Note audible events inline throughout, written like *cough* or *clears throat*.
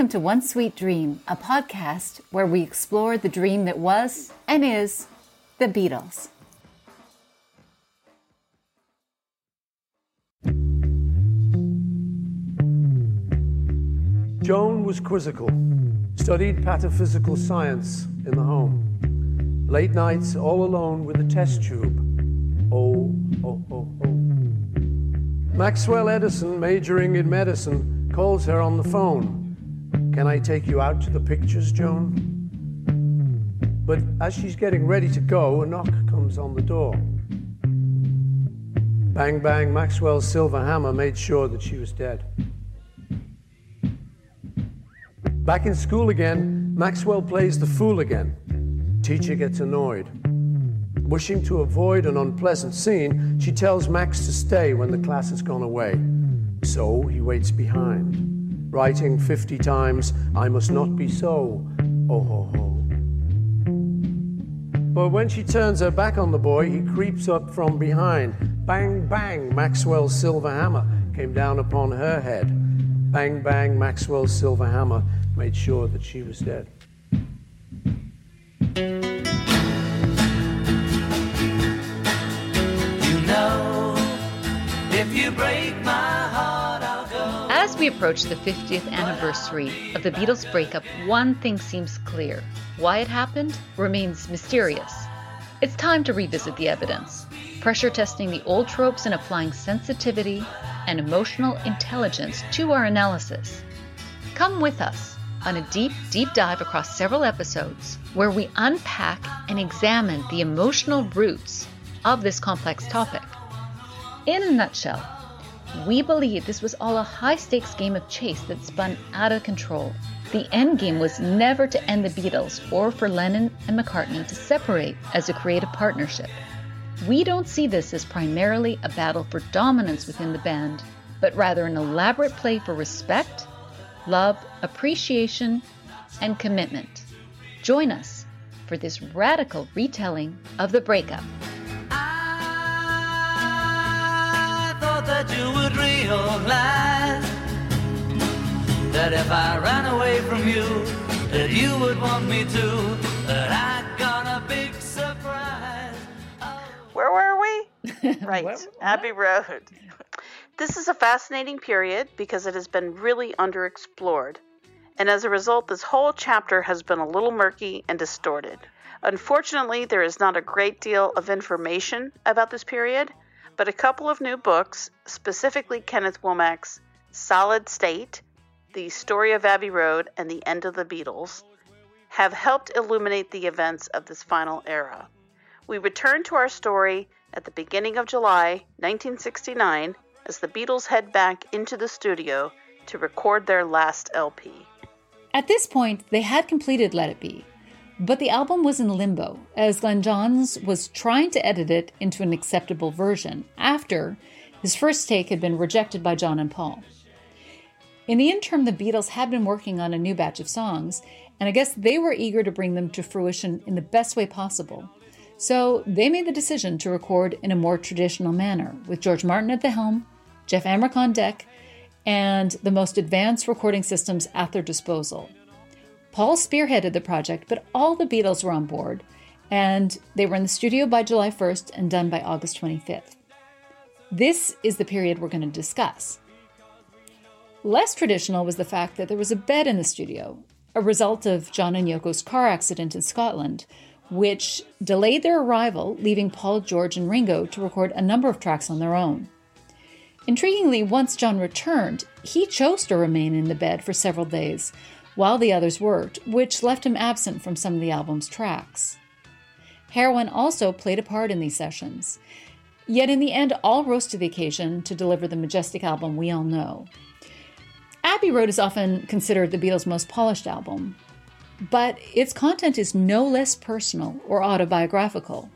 Welcome to One Sweet Dream, a podcast where we explore the dream that was and is the Beatles. Joan was quizzical, studied pataphysical science in the home. Late nights all alone with a test tube. Oh, oh, oh, oh. Maxwell Edison, majoring in medicine, calls her on the phone. Can I take you out to the pictures, Joan? But as she's getting ready to go, a knock comes on the door. Bang, bang, Maxwell's silver hammer made sure that she was dead. Back in school again, Maxwell plays the fool again. Teacher gets annoyed. Wishing to avoid an unpleasant scene, she tells Max to stay when the class has gone away. So he waits behind, writing 50 times, I must not be so. Oh ho ho. But when she turns her back on the boy, he creeps up from behind. Bang, bang, Maxwell's silver hammer came down upon her head. Bang, bang, Maxwell's silver hammer made sure that she was dead. You know, if you break my heart. As we approach the 50th anniversary of the Beatles' breakup, one thing seems clear. Why it happened remains mysterious. It's time to revisit the evidence, pressure testing the old tropes and applying sensitivity and emotional intelligence to our analysis. Come with us on a deep, deep dive across several episodes where we unpack and examine the emotional roots of this complex topic. In a nutshell, we believe this was all a high stakes game of chase that spun out of control. The end game was never to end the Beatles or for Lennon and McCartney to separate as a creative partnership. We don't see this as primarily a battle for dominance within the band, but rather an elaborate play for respect, love, appreciation, and commitment. Join us for this radical retelling of the breakup. Thought that you would realize that if I ran away from you, that you would want me to. That I got a big surprise. Oh. Where were we? *laughs* right, Abbey Road. This is a fascinating period because it has been really underexplored. And as a result, this whole chapter has been a little murky and distorted. Unfortunately, there is not a great deal of information about this period, but a couple of new books, specifically Kenneth Womack's Solid State, The Story of Abbey Road, and The End of the Beatles, have helped illuminate the events of this final era. We return to our story at the beginning of July 1969 as the Beatles head back into the studio to record their last LP. At this point, they had completed Let It Be, but the album was in limbo as Glyn Johns was trying to edit it into an acceptable version after his first take had been rejected by John and Paul. In the interim, the Beatles had been working on a new batch of songs, and I guess they were eager to bring them to fruition in the best way possible. So they made the decision to record in a more traditional manner, with George Martin at the helm, Geoff Emerick on deck, and the most advanced recording systems at their disposal. Paul spearheaded the project, but all the Beatles were on board, and they were in the studio by July 1st and done by August 25th. This is the period we're going to discuss. Less traditional was the fact that there was a bed in the studio, a result of John and Yoko's car accident in Scotland, which delayed their arrival, leaving Paul, George, and Ringo to record a number of tracks on their own. Intriguingly, once John returned, he chose to remain in the bed for several days while the others worked, which left him absent from some of the album's tracks. Heroin also played a part in these sessions. Yet in the end, all rose to the occasion to deliver the majestic album we all know. Abbey Road is often considered the Beatles' most polished album, but its content is no less personal or autobiographical.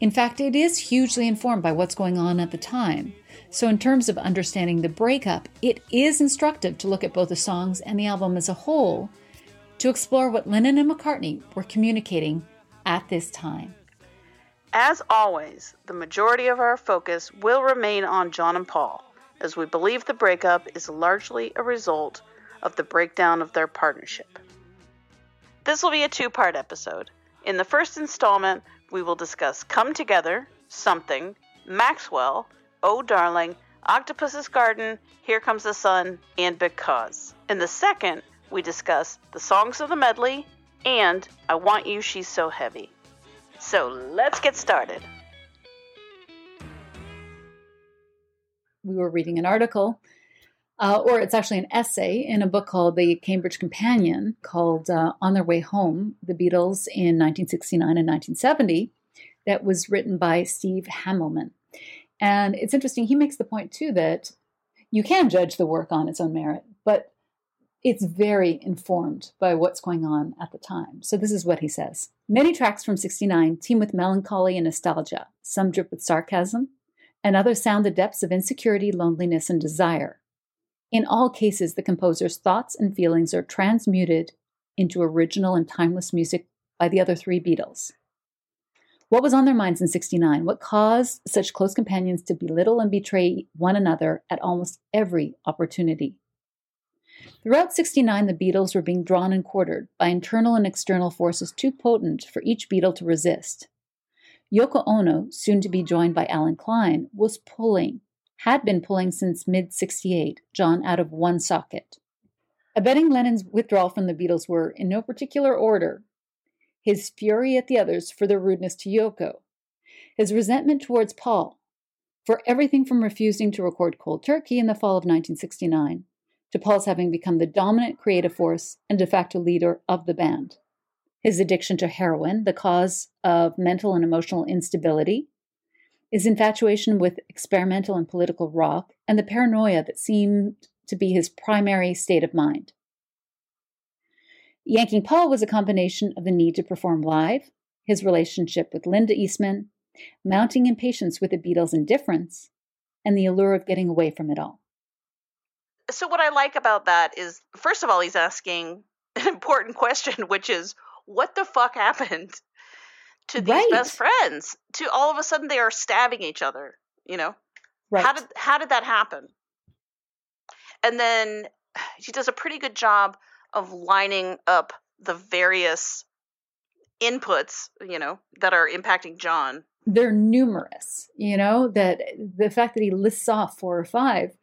In fact, it is hugely informed by what's going on at the time. So, in terms of understanding the breakup, it is instructive to look at both the songs and the album as a whole to explore what Lennon and McCartney were communicating at this time. As always, the majority of our focus will remain on John and Paul, as we believe the breakup is largely a result of the breakdown of their partnership. This will be a two part episode. In the first installment, we will discuss Come Together, Something, Maxwell, Oh Darling, Octopus's Garden, Here Comes the Sun, and Because. In the second, we discuss the songs of the medley and I Want You, She's So Heavy. So let's get started. We were reading an article, uh, or it's actually an essay in a book called The Cambridge Companion called uh, On Their Way Home The Beatles in 1969 and 1970, that was written by Steve Hamelman. And it's interesting, he makes the point too that you can judge the work on its own merit, but it's very informed by what's going on at the time. So this is what he says. Many tracks from 69 teem with melancholy and nostalgia. Some drip with sarcasm, and others sound the depths of insecurity, loneliness, and desire. In all cases, the composer's thoughts and feelings are transmuted into original and timeless music by the other three Beatles. What was on their minds in 69? What caused such close companions to belittle and betray one another at almost every opportunity? Throughout 69, the Beatles were being drawn and quartered by internal and external forces too potent for each Beatle to resist. Yoko Ono, soon to be joined by Allen Klein, was pulling, had been pulling since mid 68, John out of one socket. Abetting Lennon's withdrawal from the Beatles were, in no particular order, his fury at the others for their rudeness to Yoko, his resentment towards Paul for everything from refusing to record Cold Turkey in the fall of 1969 to Paul's having become the dominant creative force and de facto leader of the band. His addiction to heroin, the cause of mental and emotional instability, his infatuation with experimental and political rock, and the paranoia that seemed to be his primary state of mind. Yanking Paul was a combination of the need to perform live, his relationship with Linda Eastman, mounting impatience with the Beatles' indifference, and the allure of getting away from it all so what I like about that is, first of all, he's asking an important question, *laughs* which is, what the fuck happened to these right. best friends? To all of a sudden they are stabbing each other. You know, right. how did how did that happen? And then *sighs* she does a pretty good job of lining up the various inputs, you know, that are impacting John. They're numerous, you know, that the fact that he lists off four or five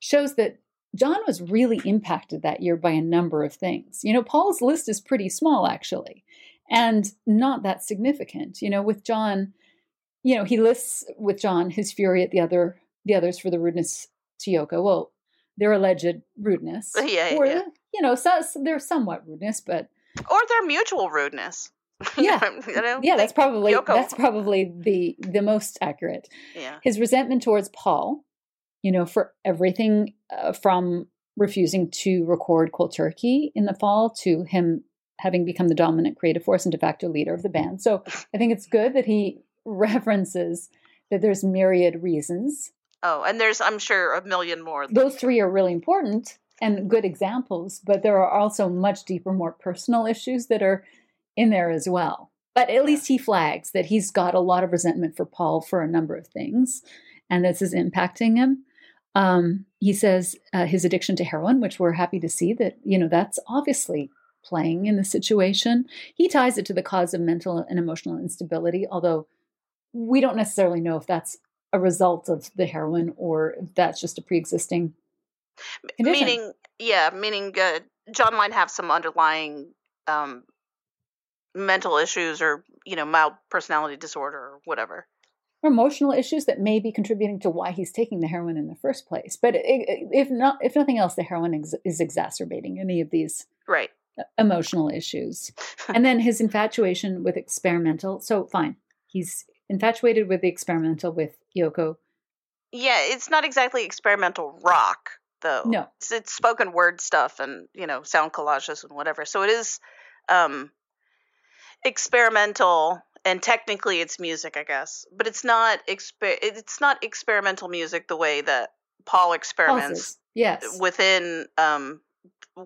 shows that John was really impacted that year by a number of things. You know, Paul's list is pretty small, actually, and not that significant. You know, with John, you know, he lists with John his fury at the other the others for the rudeness to Yoko. Well, their alleged rudeness, yeah, or yeah. You know, so, their somewhat rudeness, but or their mutual rudeness. *laughs* yeah, you know, yeah, that's probably Yoko. that's probably the the most accurate. Yeah, his resentment towards Paul, you know, for everything uh, from refusing to record Cold Turkey in the fall to him having become the dominant creative force and de facto leader of the band. So I think it's good that he *laughs* references that there's myriad reasons. Oh, and there's, I'm sure, a million more. Those three are really important and good examples, but there are also much deeper, more personal issues that are in there as well. But at least he flags that he's got a lot of resentment for Paul for a number of things, and this is impacting him. Um, he says uh, his addiction to heroin, which we're happy to see that, you know, that's obviously playing in the situation. He ties it to the cause of mental and emotional instability, although we don't necessarily know if that's a result of the heroin or if that's just a pre existing condition. Meaning, yeah, meaning uh, John might have some underlying um, mental issues or, you know, mild personality disorder or whatever emotional issues that may be contributing to why he's taking the heroin in the first place. But if not, if nothing else, the heroin ex- is exacerbating any of these right emotional issues. *laughs* and then his infatuation with experimental. So fine, he's infatuated with the experimental with Yoko. Yeah, it's not exactly experimental rock though. No, it's, it's spoken word stuff and you know sound collages and whatever. So it is um, experimental and technically it's music, I guess, but it's not exper- it's not experimental music the way that Paul experiments. Pulses. Yes, within um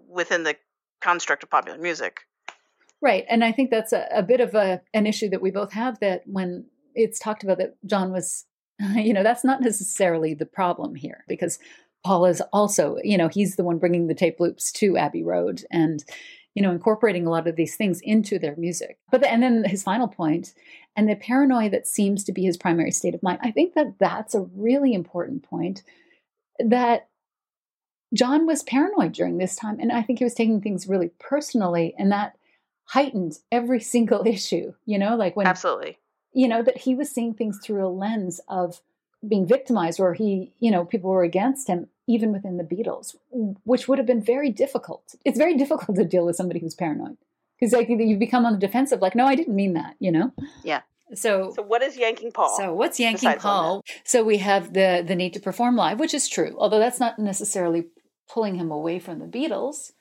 within the construct of popular music. Right, and I think that's a, a bit of a an issue that we both have. That when it's talked about that John was, *laughs* you know, that's not necessarily the problem here because Paul is also, you know, he's the one bringing the tape loops to Abbey Road and, you know, incorporating a lot of these things into their music. But the, and then his final point, and the paranoia that seems to be his primary state of mind. I think that that's a really important point. That John was paranoid during this time, and I think he was taking things really personally, and that heightened every single *laughs* issue. You know, like when absolutely, you know, that he was seeing things through a lens of being victimized, or he, you know, people were against him, even within the Beatles, which would have been very difficult. It's very *laughs* difficult to deal with somebody who's paranoid because like you become on the defensive, like, no, I didn't mean that, you know. Yeah. So, so what is yanking Paul? So what's yanking Paul? So we have the the need to perform live, which is true, although that's not necessarily pulling him away from the Beatles.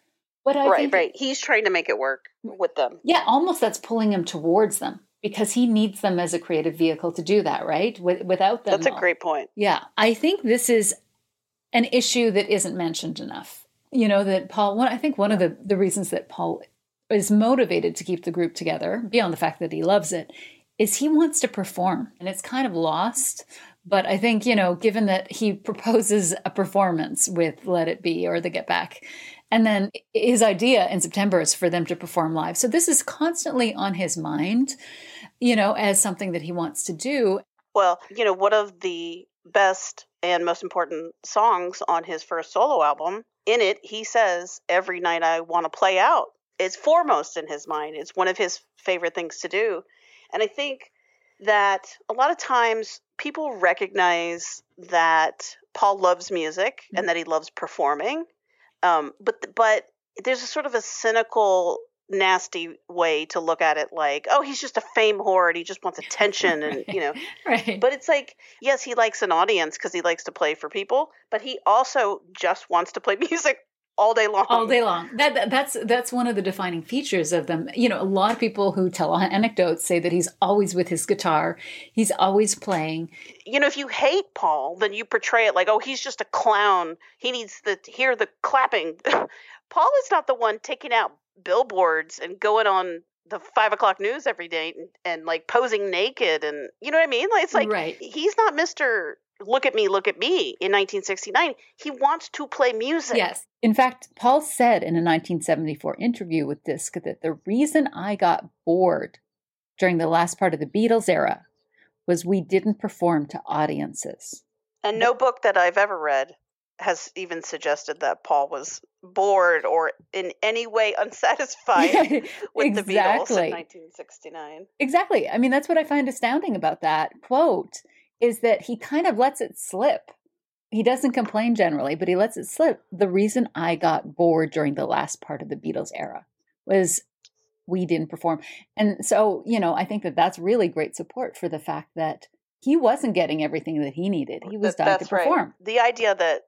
But I right, right. He's trying to make it work with them. Yeah, almost that's pulling him towards them because he needs them as a creative vehicle to do that, right? With, without them, that's a great point. Yeah, I think this is an issue that isn't mentioned enough. You know that Paul. One, I think one of the the reasons that Paul is motivated to keep the group together, beyond the fact that he loves it, is he wants to perform, and it's kind of lost but I think, you know, given that he proposes a performance with Let It Be or The Get Back, and then his idea in September is for them to perform live. So this is constantly on his mind, you know, as something that he wants to do. Well, you know, one of the best and most important songs on his first solo album, in it, he says, Every night I want to play out. It's foremost in his mind. It's one of his favorite things to do. And I think that a lot of times people recognize that Paul loves music mm-hmm. and that he loves performing, um, but but there's a sort of a cynical, nasty way to look at it, like, oh, he's just a fame whore and he just wants attention, and you know, *laughs* right. But it's like, yes, he likes an audience because he likes to play for people, but he also just wants to play *laughs* music all day long. All day long. That, that, that's that's one of the defining features of them. You know, a lot of people who tell anecdotes say that he's always with his guitar. He's always playing. You know, if you hate Paul, then you portray it like, oh, he's just a clown. He needs to hear the clapping. *laughs* Paul is not the one taking out billboards and going on the five o'clock news every day and, and like posing naked and you know what I mean? Like it's like right. he's not Mr look at me, look at me in 1969. He wants to play music. Yes. In fact, Paul said in a 1974 interview with Disc that the reason I got bored during the last part of the Beatles era was we didn't perform to audiences. And no book that I've ever read has even suggested that Paul was bored or in any way *laughs* unsatisfied with exactly. the Beatles in 1969. Exactly. I mean, that's what I find astounding about that quote is that he kind of lets it slip. He doesn't complain generally, but he lets it slip. The reason I got bored during the last part of the Beatles era was we didn't perform. And so, you know, I think that that's really great support for the fact that he wasn't getting everything that he needed. He was dying to perform. Right. The idea that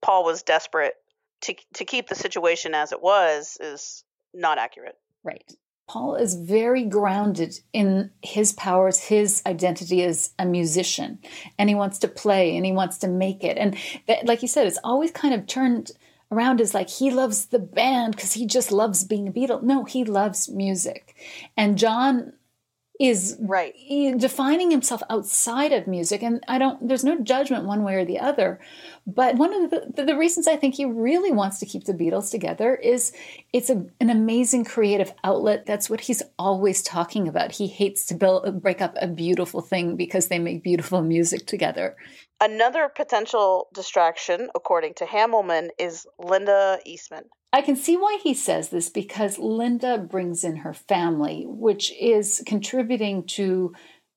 Paul was desperate to to keep the situation as it was is not accurate. Right. Paul is very grounded in his powers, his identity as a musician, and he wants to play and he wants to make it. And that, like you said, it's always kind of turned around as like he loves the band because he just loves being a Beatle. No, he loves music. And John is right. defining himself outside of music and i don't there's no judgment one way or the other. But one of the, the reasons i think he really wants to keep the beatles together is it's a, an amazing creative outlet. That's what he's always talking about. He hates to build, break up a beautiful thing because they make beautiful music together. Another potential distraction, according to Hamelman, is Linda Eastman. I can see why he says this because Linda brings in her family, which is contributing to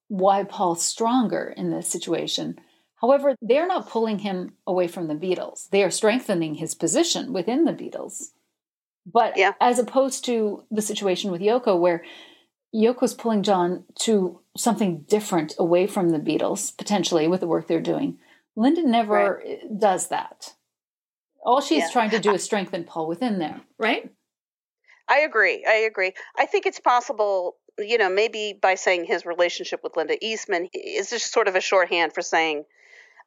why Paul's stronger in this situation. However, they're not pulling him away from the Beatles. They are strengthening his position within the Beatles. But yeah. as opposed to the situation with Yoko, where Yoko's pulling John to something different away from the Beatles, potentially with the work they're doing, Linda never right. does that. All she's yeah. trying to do is strengthen Paul within there, right? I agree. I agree. I think it's possible, you know, maybe by saying his relationship with Linda Eastman is just sort of a shorthand for saying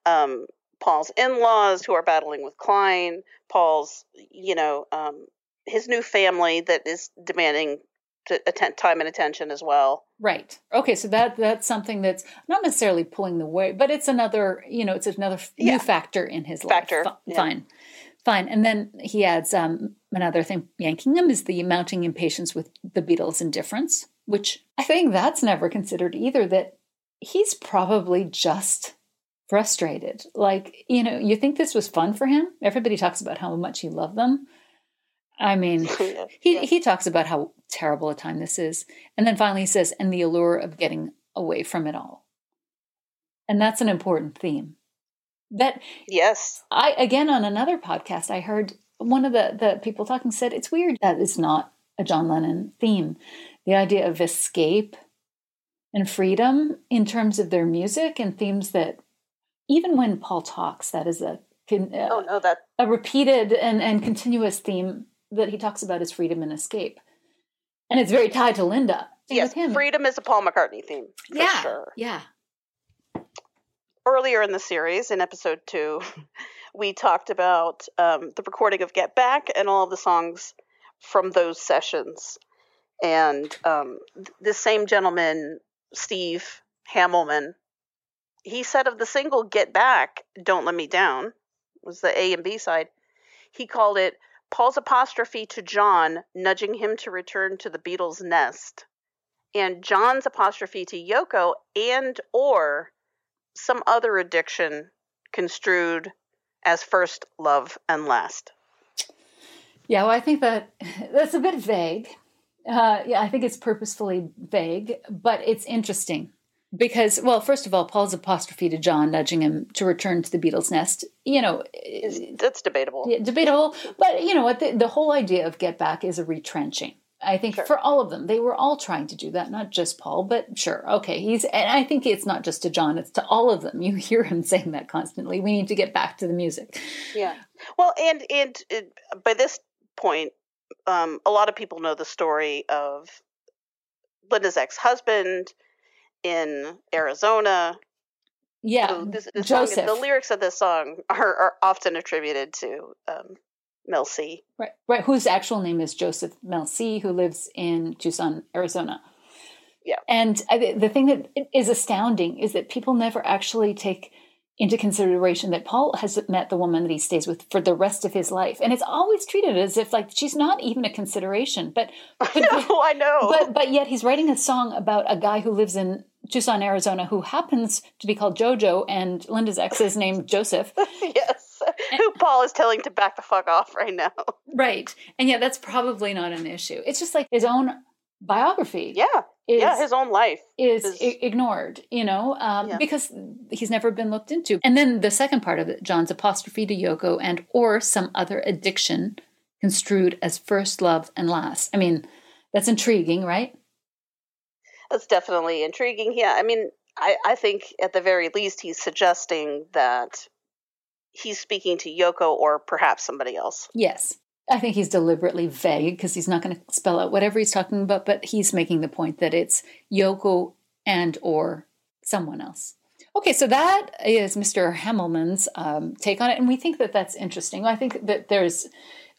um, Paul's in laws who are battling with Klein, Paul's, you know, um, his new family that is demanding to attend time and attention as well. Right. Okay. So that that's something that's not necessarily pulling the weight, but it's another, you know, it's another Yeah. new factor in his Factor, life. Fi- yeah. Fine. Fine. And then he adds um, another thing yanking him is the mounting impatience with the Beatles' indifference, which I think that's never considered either, that he's probably just frustrated. Like, you know, you think this was fun for him? Everybody talks about how much he loved them. I mean, *laughs* he, he talks about how terrible a time this is. And then finally he says, and the allure of getting away from it all. And that's an important theme. That Yes. I, again, on another podcast, I heard one of the, the people talking said, it's weird that it's not a John Lennon theme. The idea of escape and freedom in terms of their music and themes that, even when Paul talks, that is a, con- uh, Oh no, that a repeated and, and continuous theme that he talks about is freedom and escape. And it's very tied to Linda. Same yes, freedom is a Paul McCartney theme for yeah, sure. Yeah. Earlier in the series, in episode two, *laughs* we talked about um, the recording of Get Back and all of the songs from those sessions. And um, th- this same gentleman, Steve Hamelman, he said of the single Get Back, Don't Let Me Down, was the A and B side. He called it Paul's apostrophe to John, nudging him to return to the Beatles' nest, and John's apostrophe to Yoko and or some other addiction construed as first love and last. Yeah, well, I think that *laughs* that's a bit vague. Uh, yeah, I think it's purposefully vague, but it's interesting because, well, first of all, Paul's apostrophe to John, nudging him to return to the Beatles' nest, you know, Is that's debatable. yeah, debatable. But you know what? The, the whole idea of get back is a retrenching. I think Sure. for all of them, they were all trying to do that, not just Paul, but sure, okay. He's, and I think it's not just to John; it's to all of them. *laughs* You hear him saying that constantly. We need to get back to the music. Yeah. Well, and and it, by this point, um, a lot of people know the story of Linda's ex-husband in Arizona. Yeah, who- this, this song, Joseph. the lyrics of this song are, are often attributed to um, Mel See. Right, right. Whose actual name is Joseph Melcy, who lives in Tucson, Arizona. Yeah. And the thing that is astounding is that people never actually take into consideration that Paul has met the woman that he stays with for the rest of his life, and it's always treated as if like she's not even a consideration. But *laughs* but no, I know. but, but yet he's writing a song about a guy who lives in Tucson, Arizona, who happens to be called Jojo, and Linda's ex is named Joseph. *laughs* yes, *laughs* who Paul is telling to back the fuck off right now. Right. And yeah, that's probably not an issue. It's just like his own biography Yeah, is, yeah, his own life. is is- i- ignored, you know, um, Yeah. because he's never been looked into. And then the second part of it, John's apostrophe to Yoko and or some other addiction construed as first love and last. I mean, that's intriguing, right? That's definitely intriguing. Yeah, I mean, I, I think at the very least he's suggesting that he's speaking to Yoko or perhaps somebody else. Yes. I think he's deliberately vague because he's not going to spell out whatever he's talking about, but he's making the point that it's Yoko and or someone else. Okay, so that is Mr. Hamelman's um, take on it, and we think that that's interesting. I think that there's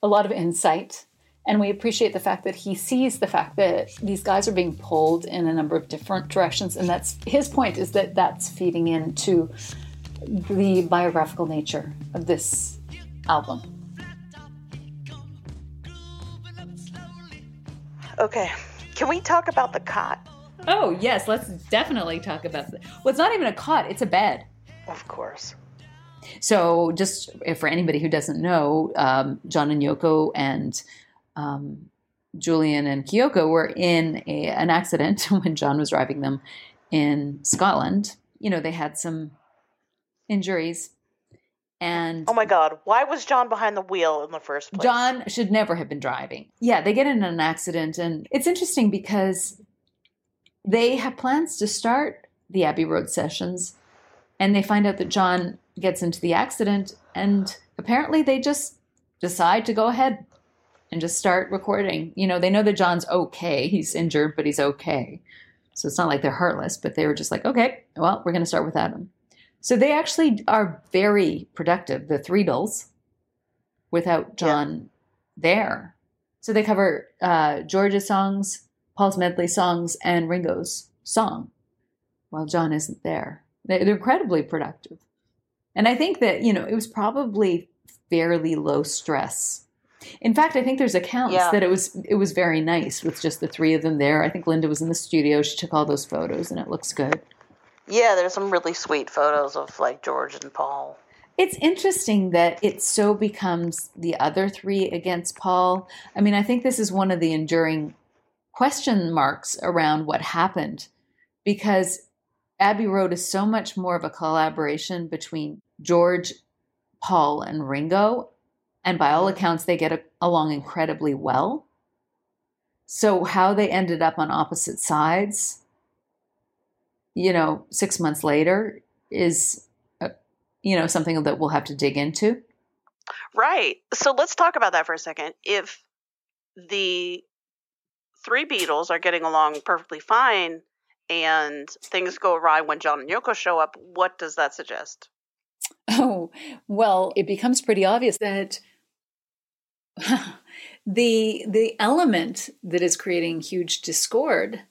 a lot of insight, and we appreciate the fact that he sees the fact that these guys are being pulled in a number of different directions, and that's his point is that that's feeding into the biographical nature of this album. Okay, can we talk about the cot? Oh, yes, let's definitely talk about that. Well, it's not even a cot, it's a bed. Of course. So, just for anybody who doesn't know, um, John and Yoko and um, Julian and Kyoko were in a, an accident *laughs* when John was driving them in Scotland. You know, they had some injuries. And Oh my God, why was John behind the wheel in the first place? John should never have been driving. Yeah, they get in an accident, and it's interesting because they have plans to start the Abbey Road sessions, and they find out that John gets into the accident, and apparently they just decide to go ahead and just start recording. You know, they know that John's okay. He's injured, but he's okay. So it's not like they're heartless, but they were just like, okay, well, we're going to start without him. So they actually are very productive, the Threedles, without John there. So they cover uh, George's songs, Paul's medley songs and Ringo's song while John isn't there. They're incredibly productive. And I think that, you know, it was probably fairly low stress. In fact, I think there's accounts yeah. that it was it was very nice with just the three of them there. I think Linda was in the studio. She took all those photos and it looks good. Yeah, there's some really sweet photos of like George and Paul. It's interesting that it so becomes the other three against Paul. I mean, I think this is one of the enduring question marks around what happened because Abbey Road is so much more of a collaboration between George, Paul, and Ringo. And by all mm-hmm. accounts, they get along incredibly well. So, how they ended up on opposite sides, you know, six months later is, uh, you know, something that we'll have to dig into. Right. So, let's talk about that for a second. If the three Beatles are getting along perfectly fine, and things go awry when John and Yoko show up, what does that suggest? Oh, well, it becomes pretty obvious that *laughs* the the element that is creating huge discord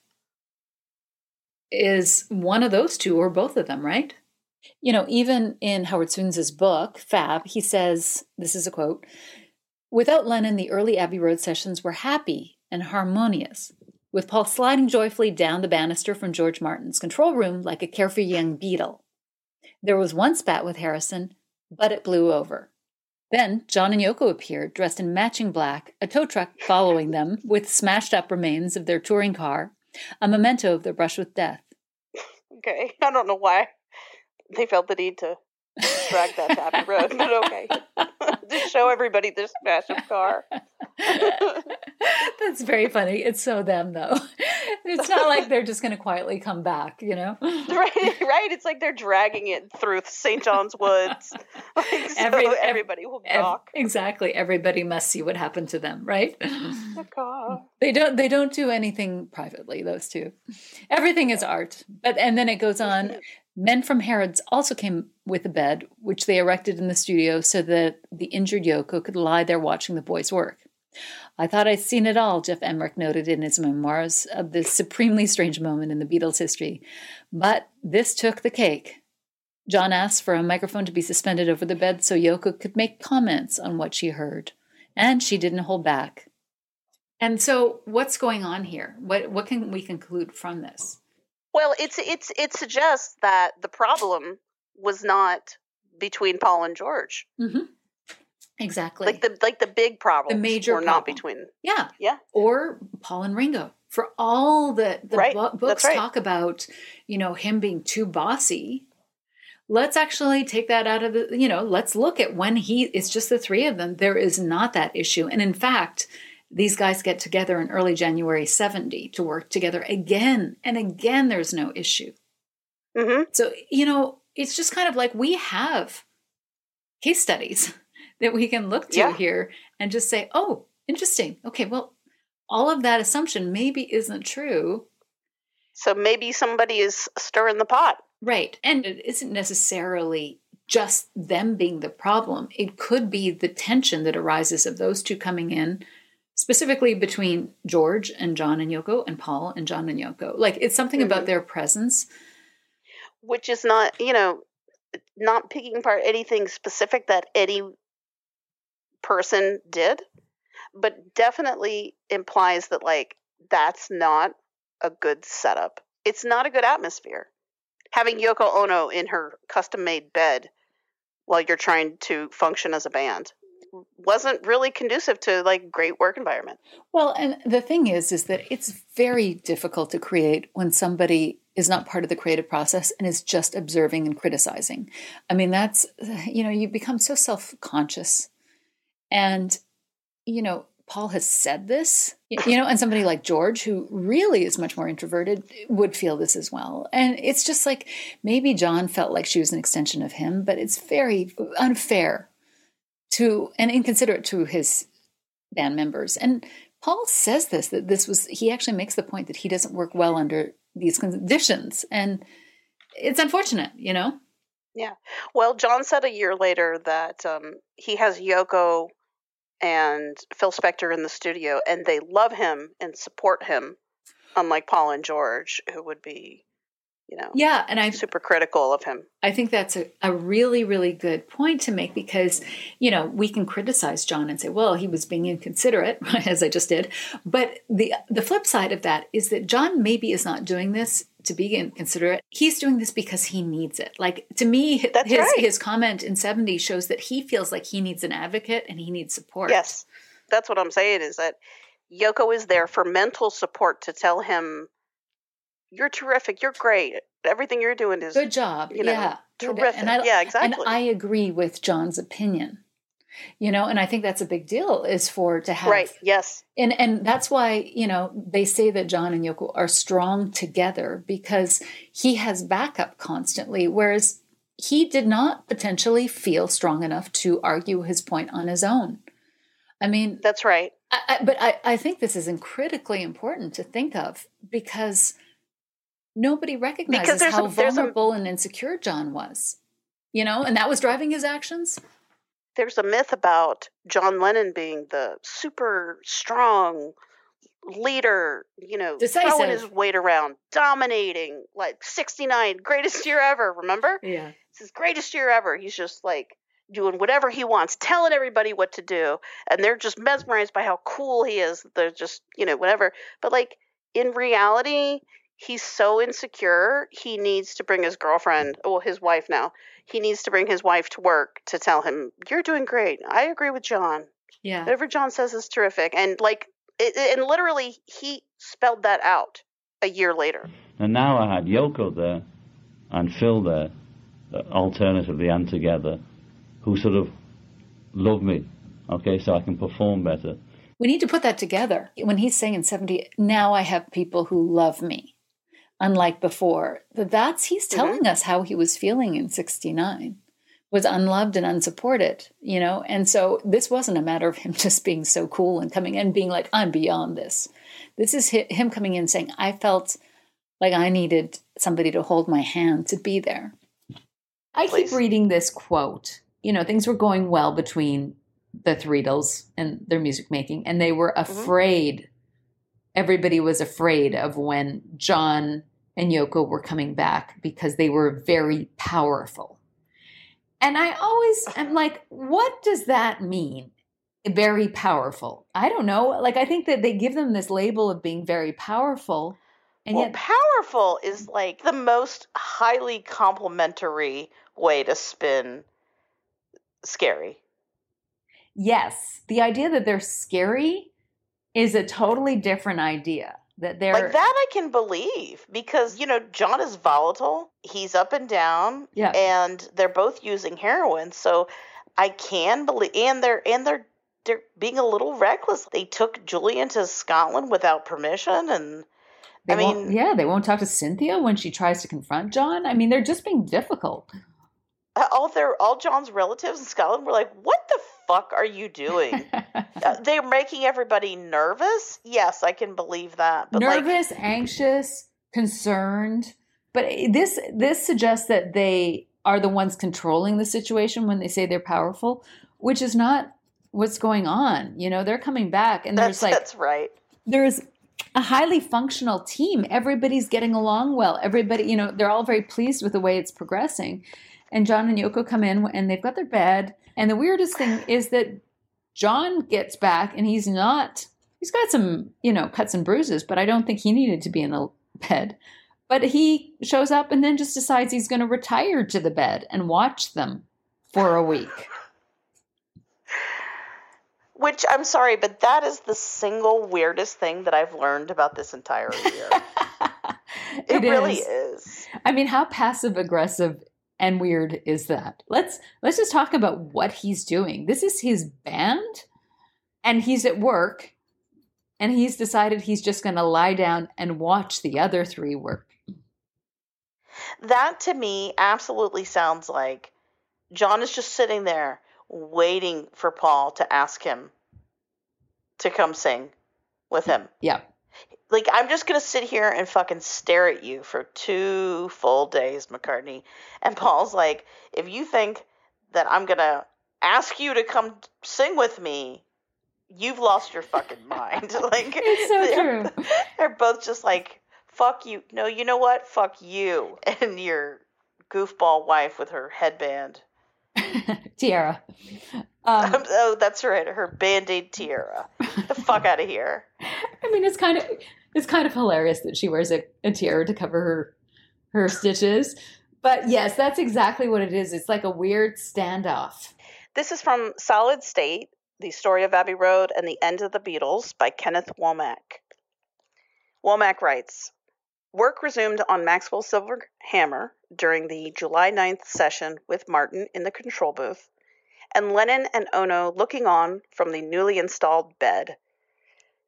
is one of those two or both of them, right? You know, even in Howard Sounes's book, Fab, he says, this is a quote, without Lennon, the early Abbey Road sessions were happy and harmonious with Paul sliding joyfully down the banister from George Martin's control room like a carefree young Beatle. There was one spat with Harrison, but it blew over. Then John and Yoko appeared, dressed in matching black, a tow truck following them with smashed up remains of their touring car, a memento of their brush with death. Okay, *laughs* I don't know why they felt the need to drag that to Abbey Road, but okay. *laughs* Just show everybody this massive car. *laughs* That's very funny. It's so them though. *laughs* It's not like they're just going to quietly come back, you know? Right, right. It's like they're dragging it through St. John's Woods. Like, so Every, everybody will talk. Ev- exactly. Everybody must see what happened to them, right? The car. They don't. They don't do anything privately. Those two. Everything is art. But and then it goes on. Men from Harrods also came with a bed, which they erected in the studio so that the injured Yoko could lie there watching the boys work. I thought I'd seen it all, Geoff Emerick noted in his memoirs of this supremely strange moment in the Beatles' history. But this took the cake. John asked for a microphone to be suspended over the bed so Yoko could make comments on what she heard, and she didn't hold back. And so, what's going on here? What what can we conclude from this? Well, it's it's it suggests that the problem was not between Paul and George. Mm-hmm. Exactly. Like the like the big problem. The major were problem. not between. Yeah. Yeah. Or Paul and Ringo. For all that the right. bu- books right. talk about, you know, him being too bossy. Let's actually take that out of the, you know, let's look at when he it's just the three of them. There is not that issue. And in fact, these guys get together in early January 70 to work together again. And again, there's no issue. Mm-hmm. So, you know, it's just kind of like we have case studies *laughs* that we can look to Yeah. here and just say, oh, interesting. Okay, well, all of that assumption maybe isn't true. So maybe somebody is stirring the pot. Right. And it isn't necessarily just them being the problem. It could be the tension that arises of those two coming in, specifically between George and John and Yoko and Paul and John and Yoko. Like it's something about Mhm. their presence. which is not you know not picking apart anything specific that any person did but definitely implies that like that's not a good setup it's not a good atmosphere having yoko ono in her custom made bed while you're trying to function as a band wasn't really conducive to like great work environment Well, and the thing is, is that it's very difficult to create when somebody is not part of the creative process and is just observing and criticizing. I mean, that's, *sighs* you know, you become so self conscious. And, you know, Paul has said this, you know, and somebody like George, who really is much more introverted, would feel this as well. And it's just like maybe John felt like she was an extension of him, but it's very unfair to and inconsiderate to his band members. And Paul says this that this was he actually makes the point that he doesn't work well under these conditions, and it's unfortunate, you know. Yeah. Well, John said a year later that um, he has Yoko and Phil Spector in the studio, and they love him and support him unlike Paul and George, who would be, you know, yeah, and i'm super critical of him. I think that's a, a really, really good point to make because, you know, we can criticize John and say, well, he was being inconsiderate, *laughs* as I just did. But the the flip side of that is that John maybe is not doing this to be inconsiderate. He's doing this because he needs it. Like to me, That's his right. his comment in 70 shows that he feels like he needs an advocate and he needs support. Yes, that's what I'm saying. Is that Yoko is there for mental support to tell him, "You're terrific. You're great. Everything you're doing is Good job. You know, yeah. terrific. And I, Yeah, And. I agree with John's opinion. You know, and I think that's a big deal is for to have right." Yes, and and that's why you know they say that John and Yoko are strong together because he has backup constantly, whereas he did not potentially feel strong enough to argue his point on his own. I mean, that's right. I, I, but I, I think this is critically important to think of because nobody recognizes how a- vulnerable and insecure John was, you know, and that was driving his actions. There's a myth about John Lennon being the super strong leader, you know, Decisive. throwing his weight around, dominating, like 69, greatest year ever, remember? Yeah. It's his greatest year ever. He's just like doing whatever he wants, telling everybody what to do, and they're just mesmerized by how cool he is. They're just, you know, whatever. But like in reality, he's so insecure, he needs to bring his girlfriend, well, his wife now. He needs to bring his wife to work to tell him, "You're doing great. I agree with John. Yeah. Whatever John says is terrific." And like it, and literally he spelled that out a year later. And now I had Yoko there and Phil there, uh, alternatively and together, who sort of love me, okay, so I can perform better. We need to put that together. When he's saying in 70, now I have people who love me, unlike before. That's he's mm-hmm. telling us how he was feeling in 69. Was unloved and unsupported, you know? And so this wasn't a matter of him *laughs* just being so cool and coming in being like, I'm beyond this. This is him coming in saying, I felt like I needed somebody to hold my hand to be there. I Please. keep reading this quote. You know, things were going well between the Threedles and their music making, and they were mm-hmm. afraid. Everybody was afraid of when John and Yoko were coming back because they were very powerful. And I always am like, what does that mean? Very powerful. I don't know. Like, I think that they give them this label of being very powerful. And well, yet, powerful is like the most highly complimentary way to spin scary. Yes, the idea that they're scary is a totally different idea. That they're Like that I can believe because you know John is volatile. He's up and down Yeah. and they're both using heroin, so I can believe and they're and they're they're being a little reckless. They took Julian to Scotland without permission and they I mean yeah, they won't talk to Cynthia when she tries to confront John. I mean, they're just being difficult. Uh, all their all John's relatives in Scotland were like, "What the fuck are you doing?" *laughs* uh, they're making everybody nervous. Yes, I can believe that. But like, Nervous, anxious, concerned. But this this suggests that they are the ones controlling the situation when they say they're powerful, which is not what's going on. You know, they're coming back and there's like that's right. there's a highly functional team. Everybody's getting along well. Everybody, you know, they're all very pleased with the way it's progressing. And John and Yoko come in and they've got their bed. And the weirdest thing *sighs* is that John gets back and he's not, he's got some, you know, cuts and bruises, but I don't think he needed to be in the *laughs* bed. But he shows up and then just decides he's going to retire to the bed and watch them for a week. *sighs* Which I'm sorry, but that is the single weirdest thing that I've learned about this entire year. *laughs* it really is. I mean, how passive aggressive and weird is that? Let's let's just talk about what he's doing. This is his band and he's at work and he's decided he's just going to lie down and watch the other three work. That to me absolutely sounds like John is just sitting there waiting for Paul to ask him to come sing with him. Yeah. Like I'm just gonna sit here and fucking stare at you for two full days, McCartney. And Paul's like, if you think that I'm gonna ask you to come sing with me, you've lost your fucking *laughs* mind. *laughs* like It's so they're, true. *laughs* They're both just like, fuck you. No, you know what? Fuck you. And your goofball wife with her headband. Tiara. Um, *laughs* oh, that's right. Her band-aid tiara. the fuck out of here. *laughs* I mean, it's kind of it's kind of hilarious that she wears a, a tiara to cover her her stitches. But yes, that's exactly what it is. It's like a weird standoff. This is from Solid State, The Story of Abbey Road and the End of the Beatles by Kenneth Womack. Womack writes Work resumed on Maxwell Silver Hammer during the July 9th session with Martin in the control booth, and Lennon and Ono looking on from the newly installed bed.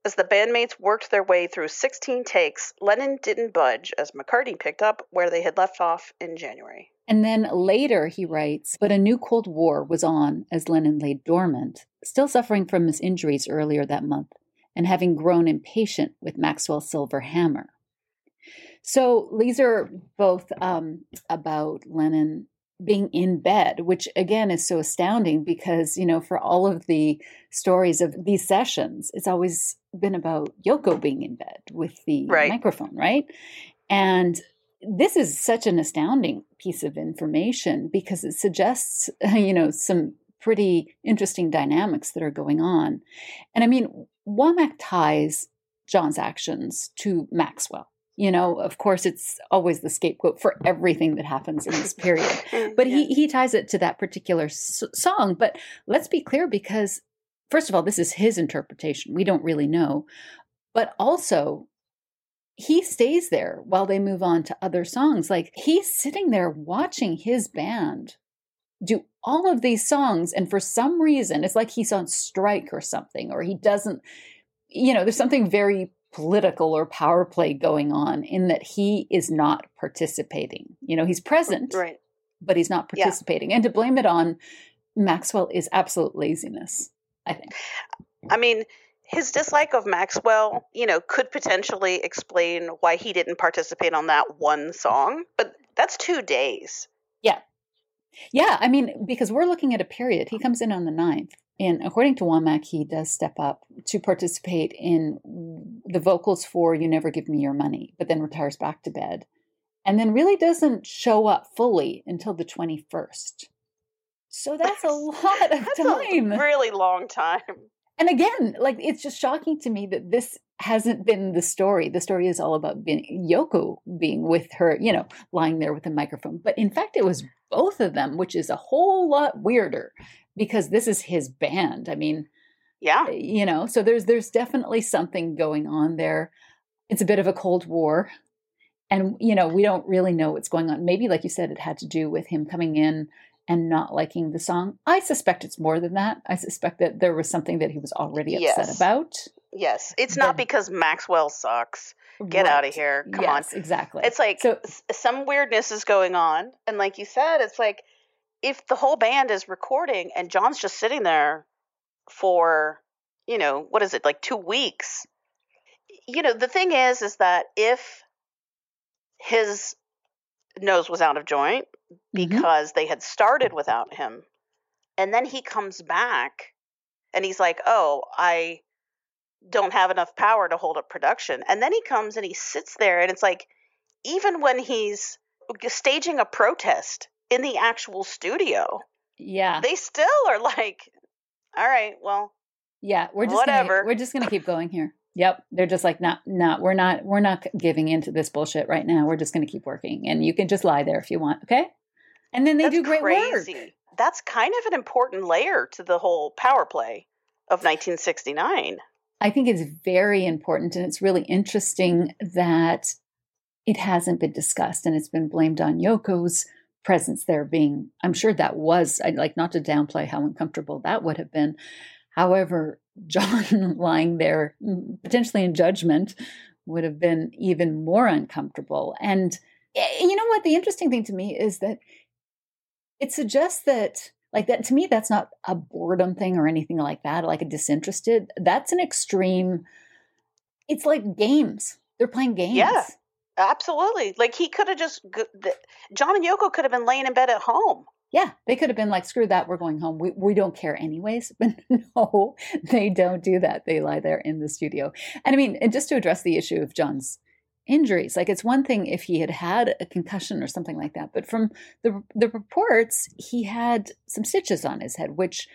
As the bandmates worked their way through 16 takes, Lennon didn't budge as McCartney picked up where they had left off in January. And then later he writes, but a new Cold War was on as Lennon lay dormant, still suffering from his injuries earlier that month, and having grown impatient with Maxwell's silver hammer. So these are both um, about Lennon being in bed, which again is so astounding because, you know, for all of the stories of these sessions, it's always been about Yoko being in bed with the Right. microphone, right? And this is such an astounding piece of information because it suggests, *laughs* you know, some pretty interesting dynamics that are going on. And I mean, Womack ties John's actions to Maxwell. You know, of course, it's always the scapegoat for everything that happens in this period. *laughs* But he, he ties it to that particular s- song. But let's be clear because, first of all, this is his interpretation. We don't really know. But also, he stays there while they move on to other songs. Like he's sitting there watching his band do all of these songs. And for some reason, it's like he's on strike or something, or he doesn't, you know, there's something very political or power play going on in that he is not participating. You know, he's present, Right. but he's not Yeah. participating. And to blame it on Maxwell is absolute laziness, I think. I mean, his dislike of Maxwell, you know, could potentially explain why he didn't participate on that one song, but that's two days. Yeah, Yeah. I mean, because we're looking at a period. He comes in on the 9th. And according to Womack, he does step up to participate in the vocals for You Never Give Me Your Money, but then retires back to bed. And then really doesn't show up fully until the 21st. So that's a *laughs* lot of That's time. a really long time. And again, like it's just shocking to me that this hasn't been the story. The story is all about being Yoko being with her, you know, lying there with a microphone. But in fact, it was both of them, which is a whole lot weirder because this is his band. I mean, Yeah. Eh, you know, so there's there's definitely something going on there. It's a bit of a cold war. And you know, we don't really know what's going on. Maybe like you said it had to do with him coming in and not liking the song. I suspect it's more than that. I suspect that there was something that he was already upset Yes. about. Yes. It's not But- because Maxwell sucks. Get out of here. Come on. exactly. It's like so s- some weirdness is going on. And like you said, it's like if the whole band is recording and John's just sitting there for, you know, what is it, like two weeks? You know, the thing is, is that if his nose was out of joint mhm. because they had started without him, and then he comes back and he's like, oh, I don't have enough power to hold up production. And then he comes and he sits there, and it's like, even when he's staging a protest in the actual studio, yeah. they still are like, all right, well, Yeah, we're just Whatever. Gonna, we're just gonna keep going here. Yep, they're just like, not, not, we're not, we're not giving into this bullshit right now. We're just gonna keep working, and you can just lie there if you want, okay? And then they that's do great crazy. work. That's kind of an important layer to the whole power play of 1969. I think it's very important, and it's really interesting that it hasn't been discussed, and it's been blamed on Yoko's presence there being. I'm sure that was. I'd like not to downplay how uncomfortable that would have been. However, *laughs* John lying there, mm, potentially in judgment, would have been even more uncomfortable. And eh, you know what? The interesting thing to me is that it suggests that, like that, to me, that's not a boredom thing or anything like that, like a disinterested. That's an extreme. It's like games. They're playing games. Yeah. Absolutely. Like he could have just, John and Yoko could have been laying in bed at home. Yeah, they could have been like, screw that, we're going home. We, we don't care anyways. *laughs* But no, they don't do that. They lie there in the studio. And I mean, and just to address the issue of John's injuries, like it's one thing if he had had a concussion or something like that, but from the the reports, he had some stitches on his head, which,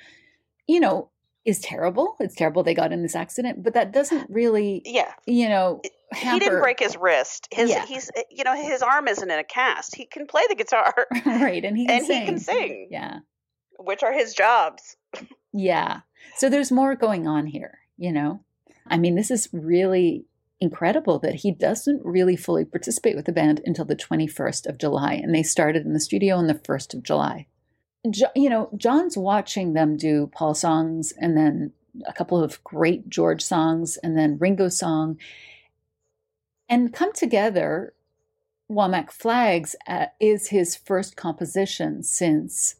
you know, is terrible. It's terrible they got in this accident, but that doesn't really, Yeah. you know, hamper. He didn't break his wrist. His Yeah. he's you know his arm isn't in a cast. He can play the guitar *laughs* right, and he can and sing. he can sing, Yeah. which are his jobs. Yeah. So there's more going on here, you know? I mean, this is really incredible that he doesn't really fully participate with the band until the 21st of July. And they started in the studio on the 1st of July. Jo- you know, John's watching them do Paul songs and then a couple of great George songs and then Ringo song and come together. Womack Flags uh, is his first composition since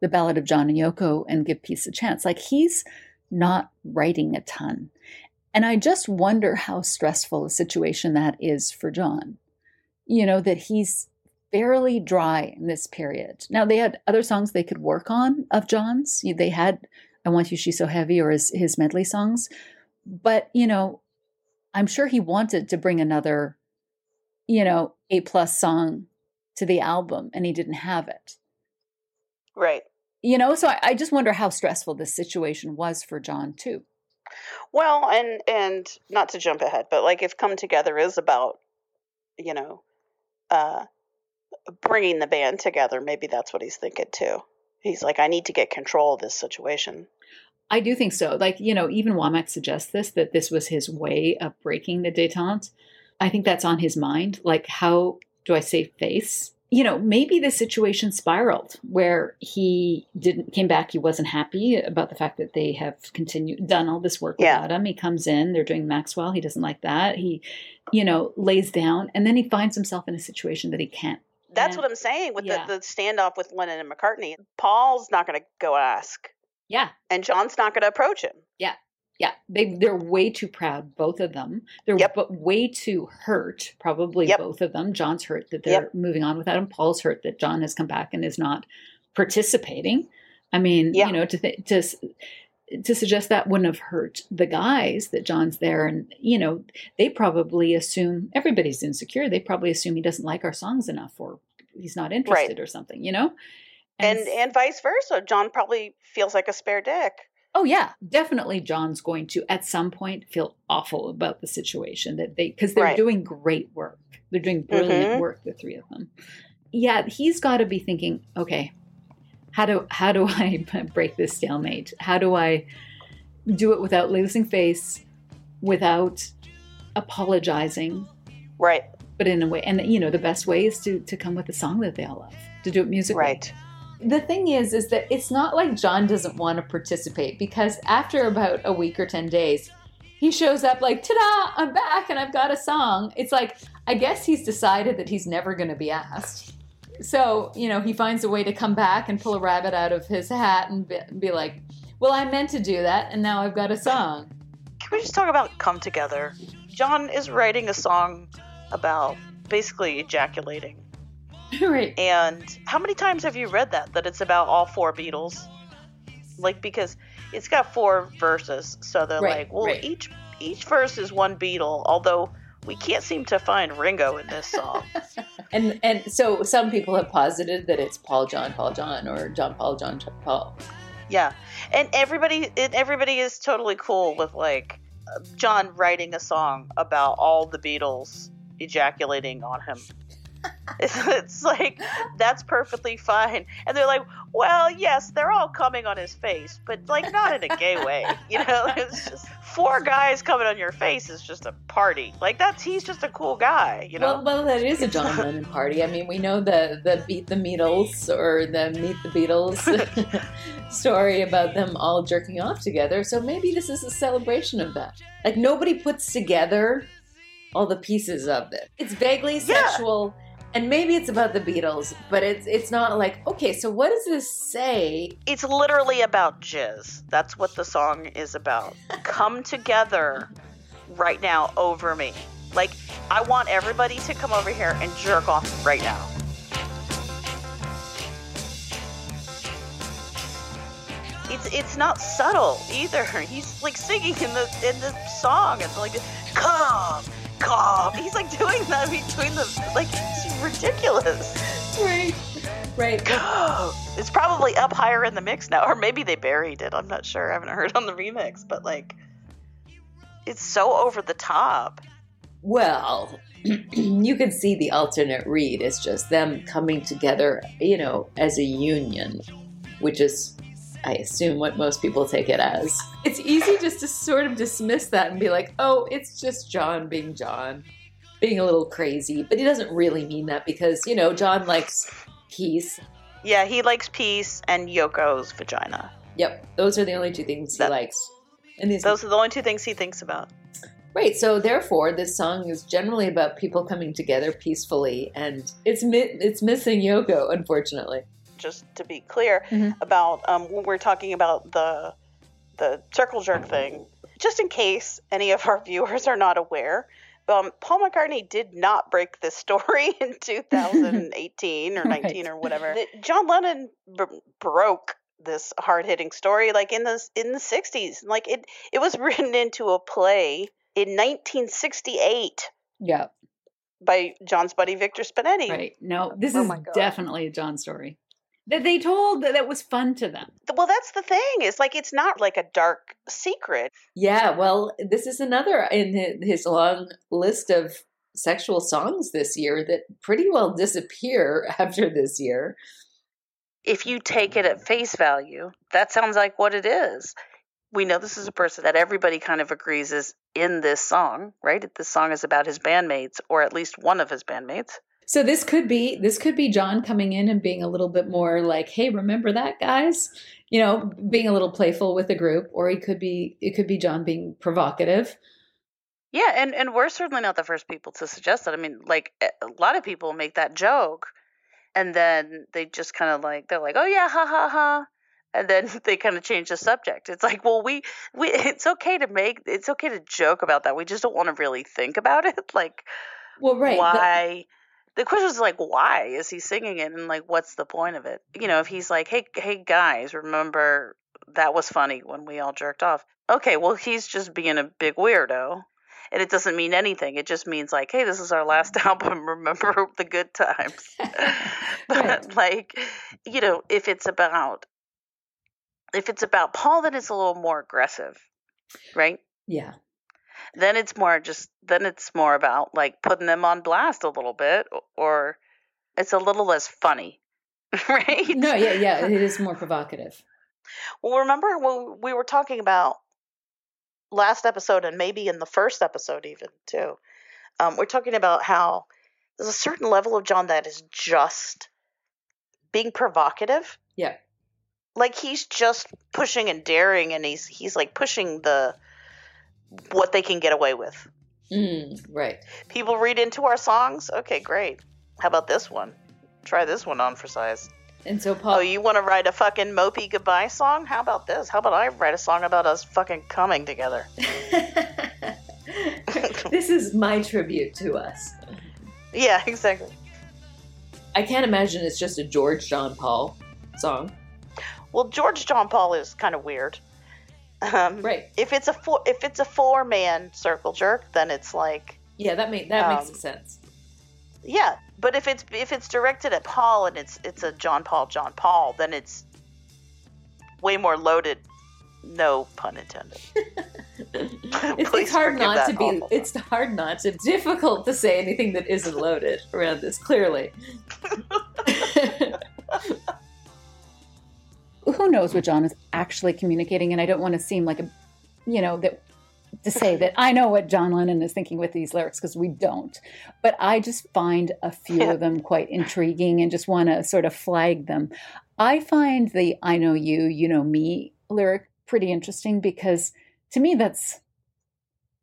the Ballad of John and Yoko and Give Peace a Chance. Like he's not writing a ton. And I just wonder how stressful a situation that is for John. You know, that he's fairly dry in this period. Now, they had other songs they could work on of John's. They had I Want You, She's So Heavy or his, his medley songs. But, you know, I'm sure he wanted to bring another, you know, A plus song to the album and he didn't have it Right. you know so I, I just wonder how stressful this situation was for john too Well, and and not to jump ahead, but like if Come Together is about, you know, uh, bringing the band together, maybe that's what he's thinking too. He's like, I need to get control of this situation. i do think so like you know even womack suggests this that this was his way of breaking the detente i think that's on his mind like how do i save face you know maybe the situation spiraled where he didn't came back he wasn't happy about the fact that they have continued done all this work Yeah. without him he comes in they're doing maxwell he doesn't like that he you know lays down and then he finds himself in a situation that he can't That's what I'm saying with Yeah. the, the standoff with Lennon and McCartney. Paul's not going to go ask, yeah and John's not going to approach him. Yeah, they they're way too proud, both of them. They're Yep. but way too hurt, probably Yep. both of them. John's hurt that they're moving on without him. Paul's hurt that John has come back and is not participating. I mean, Yeah. you know, to th- to to suggest that wouldn't have hurt the guys that John's there, and you know, they probably assume everybody's insecure. They probably assume he doesn't like our songs enough, or he's not interested, or something. You know, And s- and vice versa. John probably feels like a spare dick. Oh yeah, definitely. John's going to at some point feel awful about the situation that they because they're Right. doing great work. They're doing brilliant Mhm. work, the three of them. Yeah, he's got to be thinking, okay, how do how do *laughs* I break this stalemate? How do I do it without losing face, without apologizing, Right. but in a way, and you know, the best way is to to come with a song that they all love, to do it musically. Right. The thing is is that it's not like john doesn't want to participate because after about a week or 10 days he shows up like ta-da i'm back and i've got a song it's like i guess he's decided that he's never going to be asked so you know he finds a way to come back and pull a rabbit out of his hat and be, be like well i meant to do that and now i've got a song Can we just talk about Come Together? John is writing a song about basically ejaculating. *laughs* right. And how many times have you read that? That it's about all four Beatles? Like because it's got four verses, so they're Right, like, well, right. each each verse is one Beatle. Although we can't seem to find Ringo in this song. *laughs* and and so some people have posited that it's paul john paul john or john paul john paul yeah, and everybody and everybody is totally cool with like John writing a song about all the Beatles ejaculating on him. *laughs* It's, like that's perfectly fine, and they're like, "Well, yes, they're all coming on his face, but like not in a gay way, you know. *laughs* It's just four guys coming on your face is just a party. Like that's he's just a cool guy, you know. Well, well, that is a John Lennon *laughs* party. I mean, we know the the Beat the Beatles or the Meet the Beatles story about them all jerking off together. So maybe this is a celebration of that. Like nobody puts together all the pieces of it. It's vaguely Yeah. sexual, and maybe it's about the Beatles, but it's it's not like okay. So what does this say? it's literally about jizz. That's what the song is about. Come together right now over me. Like, I want everybody to come over here and jerk off right now. it's it's not subtle either. *laughs* He's like singing in the in the song It's like come come. He's like doing that between the like it's ridiculous. Right. Right. It's probably up higher in the mix now, or maybe they buried it. I'm not sure. I haven't heard on the remix, but like, it's so over the top. Well, *clears throat* you can see the alternate read as just them coming together, you know, as a union, which is, I assume, what most people take it as. It's easy just to sort of dismiss that and be like, oh, it's just John being John, being a little crazy. But he doesn't really mean that because, you know, John likes peace. Yeah, he likes peace and Yoko's vagina. Yep, those are the only two things That- he likes. And these Those are the only two things he thinks about. Right. So therefore, this song is generally about people coming together peacefully, and it's mi- it's missing Yoko, unfortunately. Just to be clear Mhm. about um, when we're talking about the the circle jerk thing, just in case any of our *laughs* viewers are not aware, um, Paul McCartney did not break this story *laughs* in 2018 or *laughs* 19 or whatever. John Lennon b- broke this hard hitting story like in the in the 60s. Like it it was written into a play in 1968 Yeah, by John's buddy Victor Spinetti. right. No, this Oh is definitely a John story that they told that, that was fun to them. Well, that's the thing. Is like it's not like a dark secret. Yeah. Well, this is another in his long list of sexual songs this year that pretty well disappear *laughs* after this year. If you take it at face value, that sounds like what it is. We know this is a person that everybody kind of agrees is in this song, right? This song is about his bandmates, or at least one of his bandmates. So this could be this could be John coming in and being a little bit more like, "Hey, remember that, guys?" You know, being a little playful with the group, or he could be it could be John being provocative. Yeah, and and we're certainly not the first people to suggest that. I mean, like a a lot of people make that joke, and then they just kind of like they're like, "Oh yeah, ha ha ha," and then *laughs* they kind of change the subject. It's like, well, we we *laughs* it's okay to make it's okay to joke about that. We just don't want to really think about it. *laughs* Like, Well, right. but- why? The question is like, why is he singing it, and like, what's the point of it? You know, if he's like, hey, hey guys, remember that was funny when we all jerked off. Okay, well, he's just being a big weirdo. And it doesn't mean anything. It just means like, hey, this is our last *laughs* album. Remember the good times. *laughs* *laughs* but like, you know, if it's about if it's about Paul, then it's a little more aggressive, right? Yeah. Then it's more just then it's more about like putting them on blast a little bit or it's a little less funny *laughs* right no, yeah, yeah, it is more provocative. well remember when we were talking about last episode and maybe in the first episode even too um, we're talking about how there's a certain level of john that is just being provocative Yeah. like he's just pushing and daring and he's he's like pushing the what they can get away with Mm, right. People read into our songs? Okay, great. How about this one? Try this one on for size. And so Paul. Oh, you want to write a fucking mopey goodbye song? How about this? How about I write a song about us fucking coming together? *laughs* *laughs* this is my tribute to us. Yeah, exactly. I can't imagine it's just a George John Paul song. Well, George John Paul is kind of weird. Um, Right. If it's a four, if it's a four man circle jerk, then it's like Yeah, that make that Um, makes sense. yeah. But if it's if it's directed at Paul and it's it's a John Paul John Paul, then it's way more loaded. No pun intended. *laughs* *laughs* It's, it's hard not to be. awful It's hard not to. Be difficult to say anything that isn't loaded around this. Clearly. *laughs* Who knows what John is actually communicating? And I don't want to seem like a, you know, that to say that I know what John Lennon is thinking with these lyrics because we don't. But I just find a few Yeah. of *laughs* them quite intriguing and just want to sort of flag them. I find the I know you, you know me lyric pretty interesting because to me that's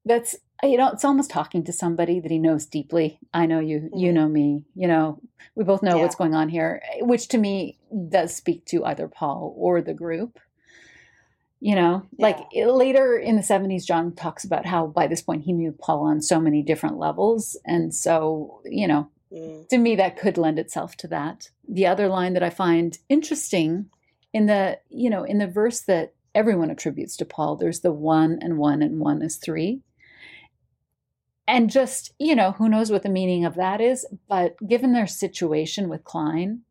that's you know it's almost talking to somebody that he knows deeply. I know you, you Mhm. know me, you know, we both know Yeah. what's going on here, which to me does speak to either Paul or the group. You know, like it- later in the 70s, John talks about how by this point he knew Paul on so many different levels. And so, you know, Mm. to me, that could lend itself to that. The other line that I find interesting in the you know in the verse that everyone attributes to Paul, there's the one and one and one is three. And just, you know, who knows what the meaning of that is, but given their situation with Klein,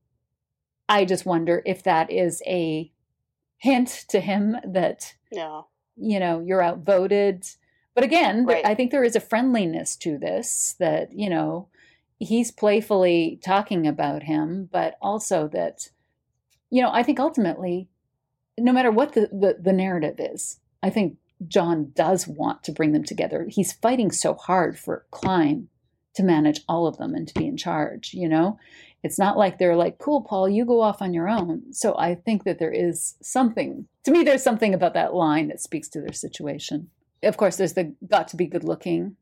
I just wonder if that is a hint to him that, No. you know, you're outvoted. But again, Right. I think there is a friendliness to this that, you know, he's playfully talking about him, but also that, you know, I think ultimately, no matter what the, the, the narrative is, I think John does want to bring them together. He's fighting so hard for Klein to manage all of them and to be in charge, you know? It's not like they're like, cool, Paul, you go off on your own. So I think that there is something, to me, there's something about that line that speaks to their situation. Of course, there's the got to be good looking,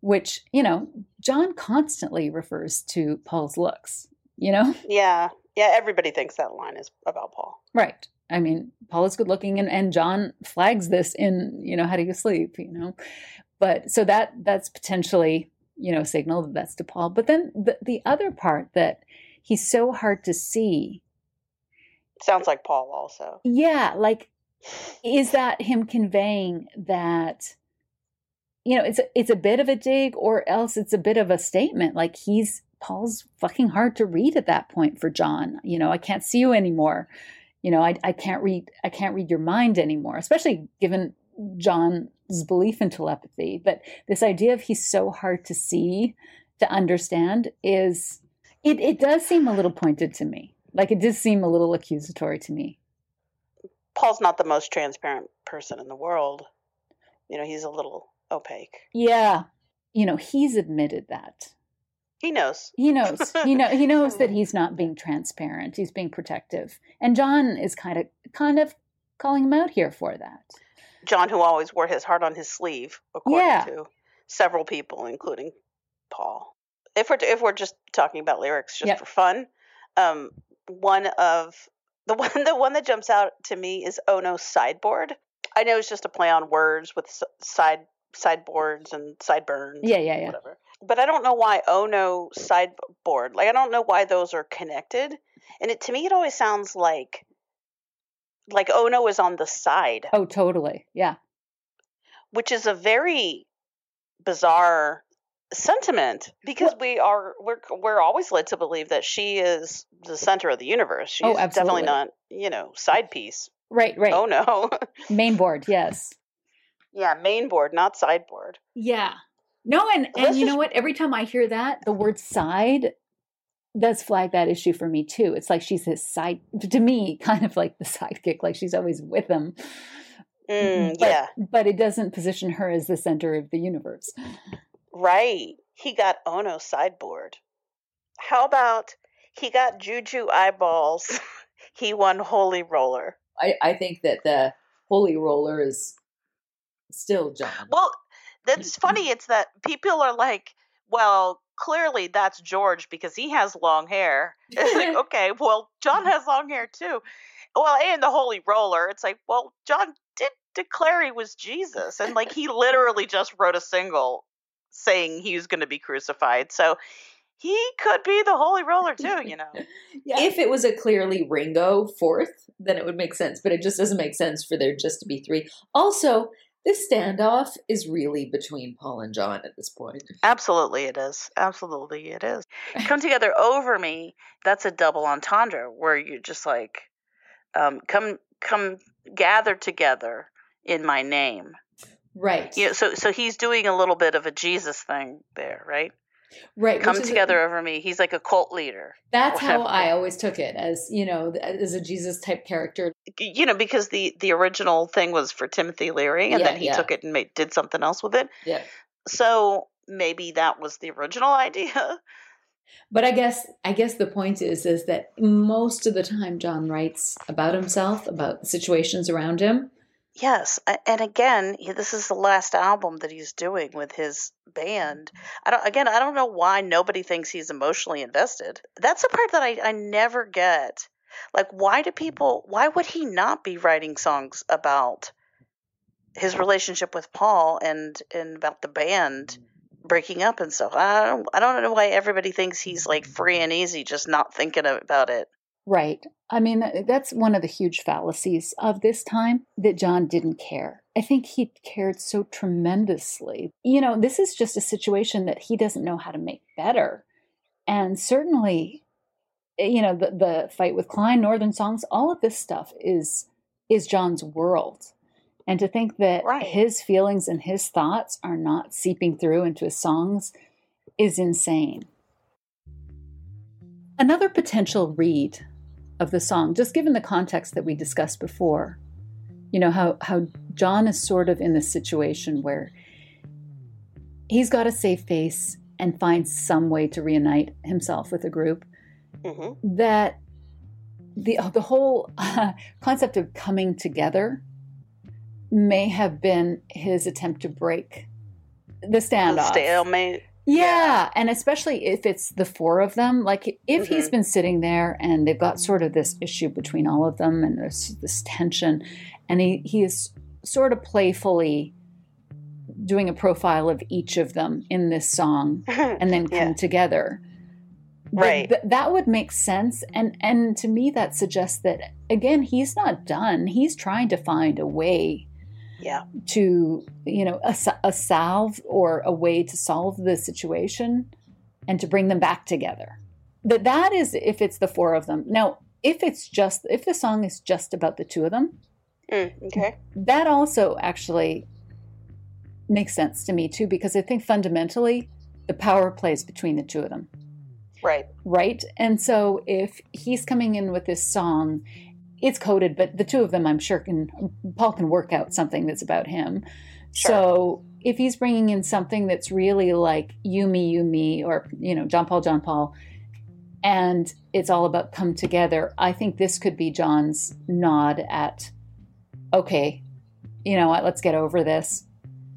which, you know, John constantly refers to Paul's looks, you know? Yeah. Yeah, everybody thinks that line is about Paul. Right. I mean, Paul is good looking and, and John flags this in, you know, how do you sleep, you know? But so that that's potentially, you know, signal that that's to Paul. But then the, the other part that he's so hard to see, Sounds like Paul also. yeah, like is that him conveying that you know, it's a, it's a bit of a dig or else it's a bit of a statement like he's Paul's fucking hard to read at that point for John. You know, I can't see you anymore. You know, I I can't read I can't read your mind anymore, especially given John's belief in telepathy. But this idea of he's so hard to see, to understand is it it does seem a little pointed to me. Like it does seem a little accusatory to me. Paul's not the most transparent person in the world. You know, he's a little opaque. Yeah. You know, he's admitted that. He knows. He knows. He know he *laughs* knows that he's not being transparent. He's being protective. And John is kind of kind of calling him out here for that. John, who always wore his heart on his sleeve, according Yeah. to several people, including Paul. If we're if we're just talking about lyrics just Yep. for fun, um, one of the *laughs* one the one that jumps out to me is Oh No Sideboard. I know it's just a play on words with side sideboards and sideburns. Yeah, yeah, yeah. Whatever. But I don't know why Oh No Sideboard. Like I don't know why those are connected. And it to me it always sounds like like Oh No is on the side Oh, totally. Yeah. which is a very bizarre sentiment because we are we're we're always led to believe that she is the center of the universe. She's Oh, definitely not, you know, side piece. Right, right. Oh no. *laughs* Main board, yes. Yeah, main board, not sideboard. Yeah. No, and Let's and you know what? Every time I hear that, the word side does flag that issue for me too. It's like she's his side to me, *laughs* kind of like the sidekick, like she's always with him. Mm, But- yeah, But it doesn't position her as the center of the universe. right. He got Ono sideboard. How about he got Juju eyeballs? *laughs* he won Holy Roller. I, I think that the holy roller is still John. Well, that's *clears throat* funny. It's that people are like, well, clearly that's George because he has long hair. *laughs* It's like, *laughs* okay, well, John has long hair too. Well, and the Holy Roller. It's like, well, John did declare he was Jesus. And like, he literally just wrote a single saying he was going to be crucified. So he could be the Holy Roller too, you know. *laughs* If it was a clearly Ringo fourth, then it would make sense, but it just doesn't make sense for there just to be three. Also, this standoff is really between Paul and John at this point. Absolutely, it is. Absolutely, it is. Come *laughs* together over me. That's a double entendre where you're just like, um, come, come, gather together in my name. Right. You know, so, so he's doing a little bit of a Jesus thing there, right? Right. Come is a- together over me. He's like a cult leader, That's how. I always took it as, you know, as a Jesus type character. you know, because the the original thing was for Timothy Leary, and Yeah, then he yeah. took it and made, did something else with it. Yeah. So maybe that was the original *laughs* idea. But I guess I guess the point is is that most of the time John writes about himself, about situations around him. Yes, and again, this is the last album that he's doing with his band. I don't. Again, I don't know why nobody thinks he's emotionally invested. That's the part that I, I never get. Like, why do people? Why would he not be writing songs about his relationship with Paul and and about the band breaking up and stuff? I don't. I don't know why everybody thinks he's like free and easy, just not thinking about it. Right. I mean, that's one of the huge fallacies of this time that John didn't care. I think he cared so tremendously. You know, this is just a situation that he doesn't know how to make better. And certainly, eh, you know, the, the fight with Klein, Northern Songs, all of this stuff is is John's world. And to think that Right. his feelings and his thoughts are not seeping through into his songs is insane. Another potential read of the song, just given the context that we discussed before, you know, how, how John is sort of in this situation where he's got to save face and find some way to reunite himself with a group, hmm that the, the whole concept of coming together may have been his attempt to break the standoff. Stalemate. Yeah, and especially if it's the four of them. Like if he's Mhm. been sitting there and they've got sort of this issue between all of them and there's this tension, and he, he is sort of playfully doing a profile of each of them in this song *laughs* and then come Yeah. together. Right. th- that would make sense. And and to me that suggests that again, he's not done. He's trying to find a way Yeah. to you know a, a salve or a way to solve the situation and to bring them back together that that is if it's the four of them now if it's just if the song is just about the two of them Mm, okay. that also actually makes sense to me too because i think fundamentally the power plays between the two of them Right. right? And so if he's coming in with this song, it's coded, but the two of them, I'm sure, can Paul can work out something that's about him. Sure. So if he's bringing in something that's really like you, me, you, me, or you know, John Paul, John Paul, and it's all about come together, I think this could be John's nod at, okay, you know what, let's get over this,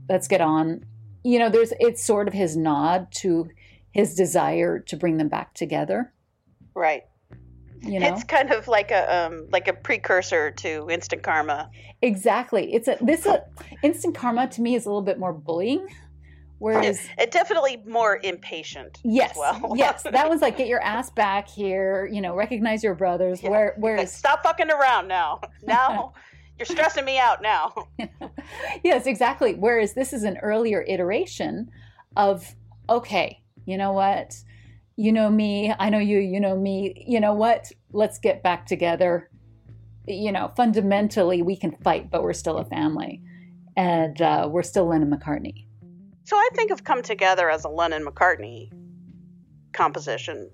let's get on. You know, there's it's sort of his nod to his desire to bring them back together. Right. You know, It's kind of like a um like a precursor to instant karma. exactly. It's a this a, instant karma to me is a little bit more bullying, whereas It definitely more impatient. as yes, well. *laughs* yes, that was like get your ass back here. You know, recognize your brothers. Yeah. Where Like, whereas *laughs* stop fucking around now. *laughs* Now you're stressing me out now. yes, exactly. Whereas this is an earlier iteration of okay, you know what? You know me, I know you, you know me. You know what? Let's get back together. You know, fundamentally, we can fight, but we're still a family. And uh, we're still Lennon McCartney. So I think of Come Together as a Lennon McCartney composition.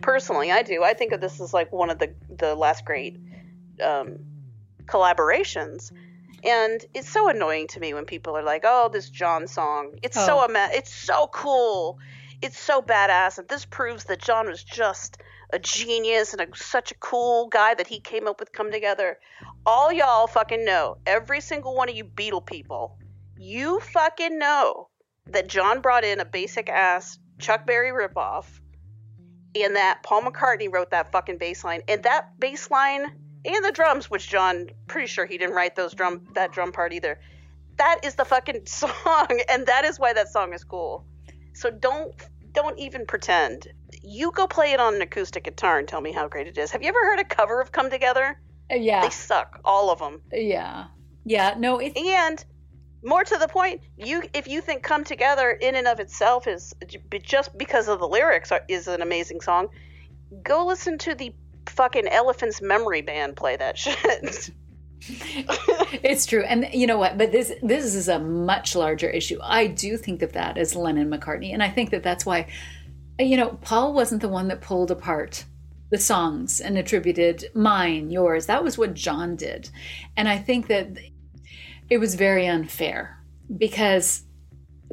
Personally, I do. I think of this as like one of the the last great um, collaborations. And it's so annoying to me when people are like, "Oh, this John song. It's so Oh. ama- it's so cool. It's so badass." And this proves that John was just a genius and a, such a cool guy that he came up with Come Together. All y'all fucking know, every single one of you Beatle people, you fucking know that John brought in a basic ass Chuck Berry ripoff and that Paul McCartney wrote that fucking bass line. And that bass line and the drums, which John pretty sure he didn't write those drum that drum part either. That is the fucking *laughs* song, and that is why that song is cool. So don't don't even pretend. You go play it on an acoustic guitar and tell me how great it is. Have you ever heard a cover of Come Together? Uh, yeah, They suck, all of them. yeah, yeah. No, it's And more to the point, you if you think "Come Together" in and of itself is just because of the lyrics is an amazing song, go listen to the fucking Elephant's Memory Band play that *laughs* shit. It's true. And you know what? But this this is a much larger issue. I do think of that as lennon mccartney. And i think that that's why you know paul wasn't the one that pulled apart the songs and attributed mine yours. That was what john did. And i think that it was very unfair because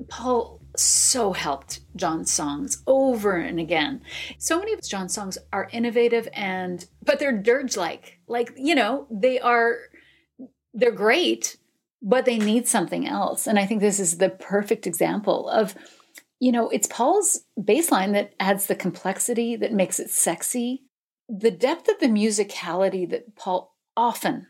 paul so helped John's songs over and again. So many of John's songs are innovative and but they're dirge like. Like, you know, they are they're great, but they need something else. And I think this is the perfect example of, you know, it's Paul's bass line that adds the complexity, that makes it sexy. The depth of the musicality that Paul often,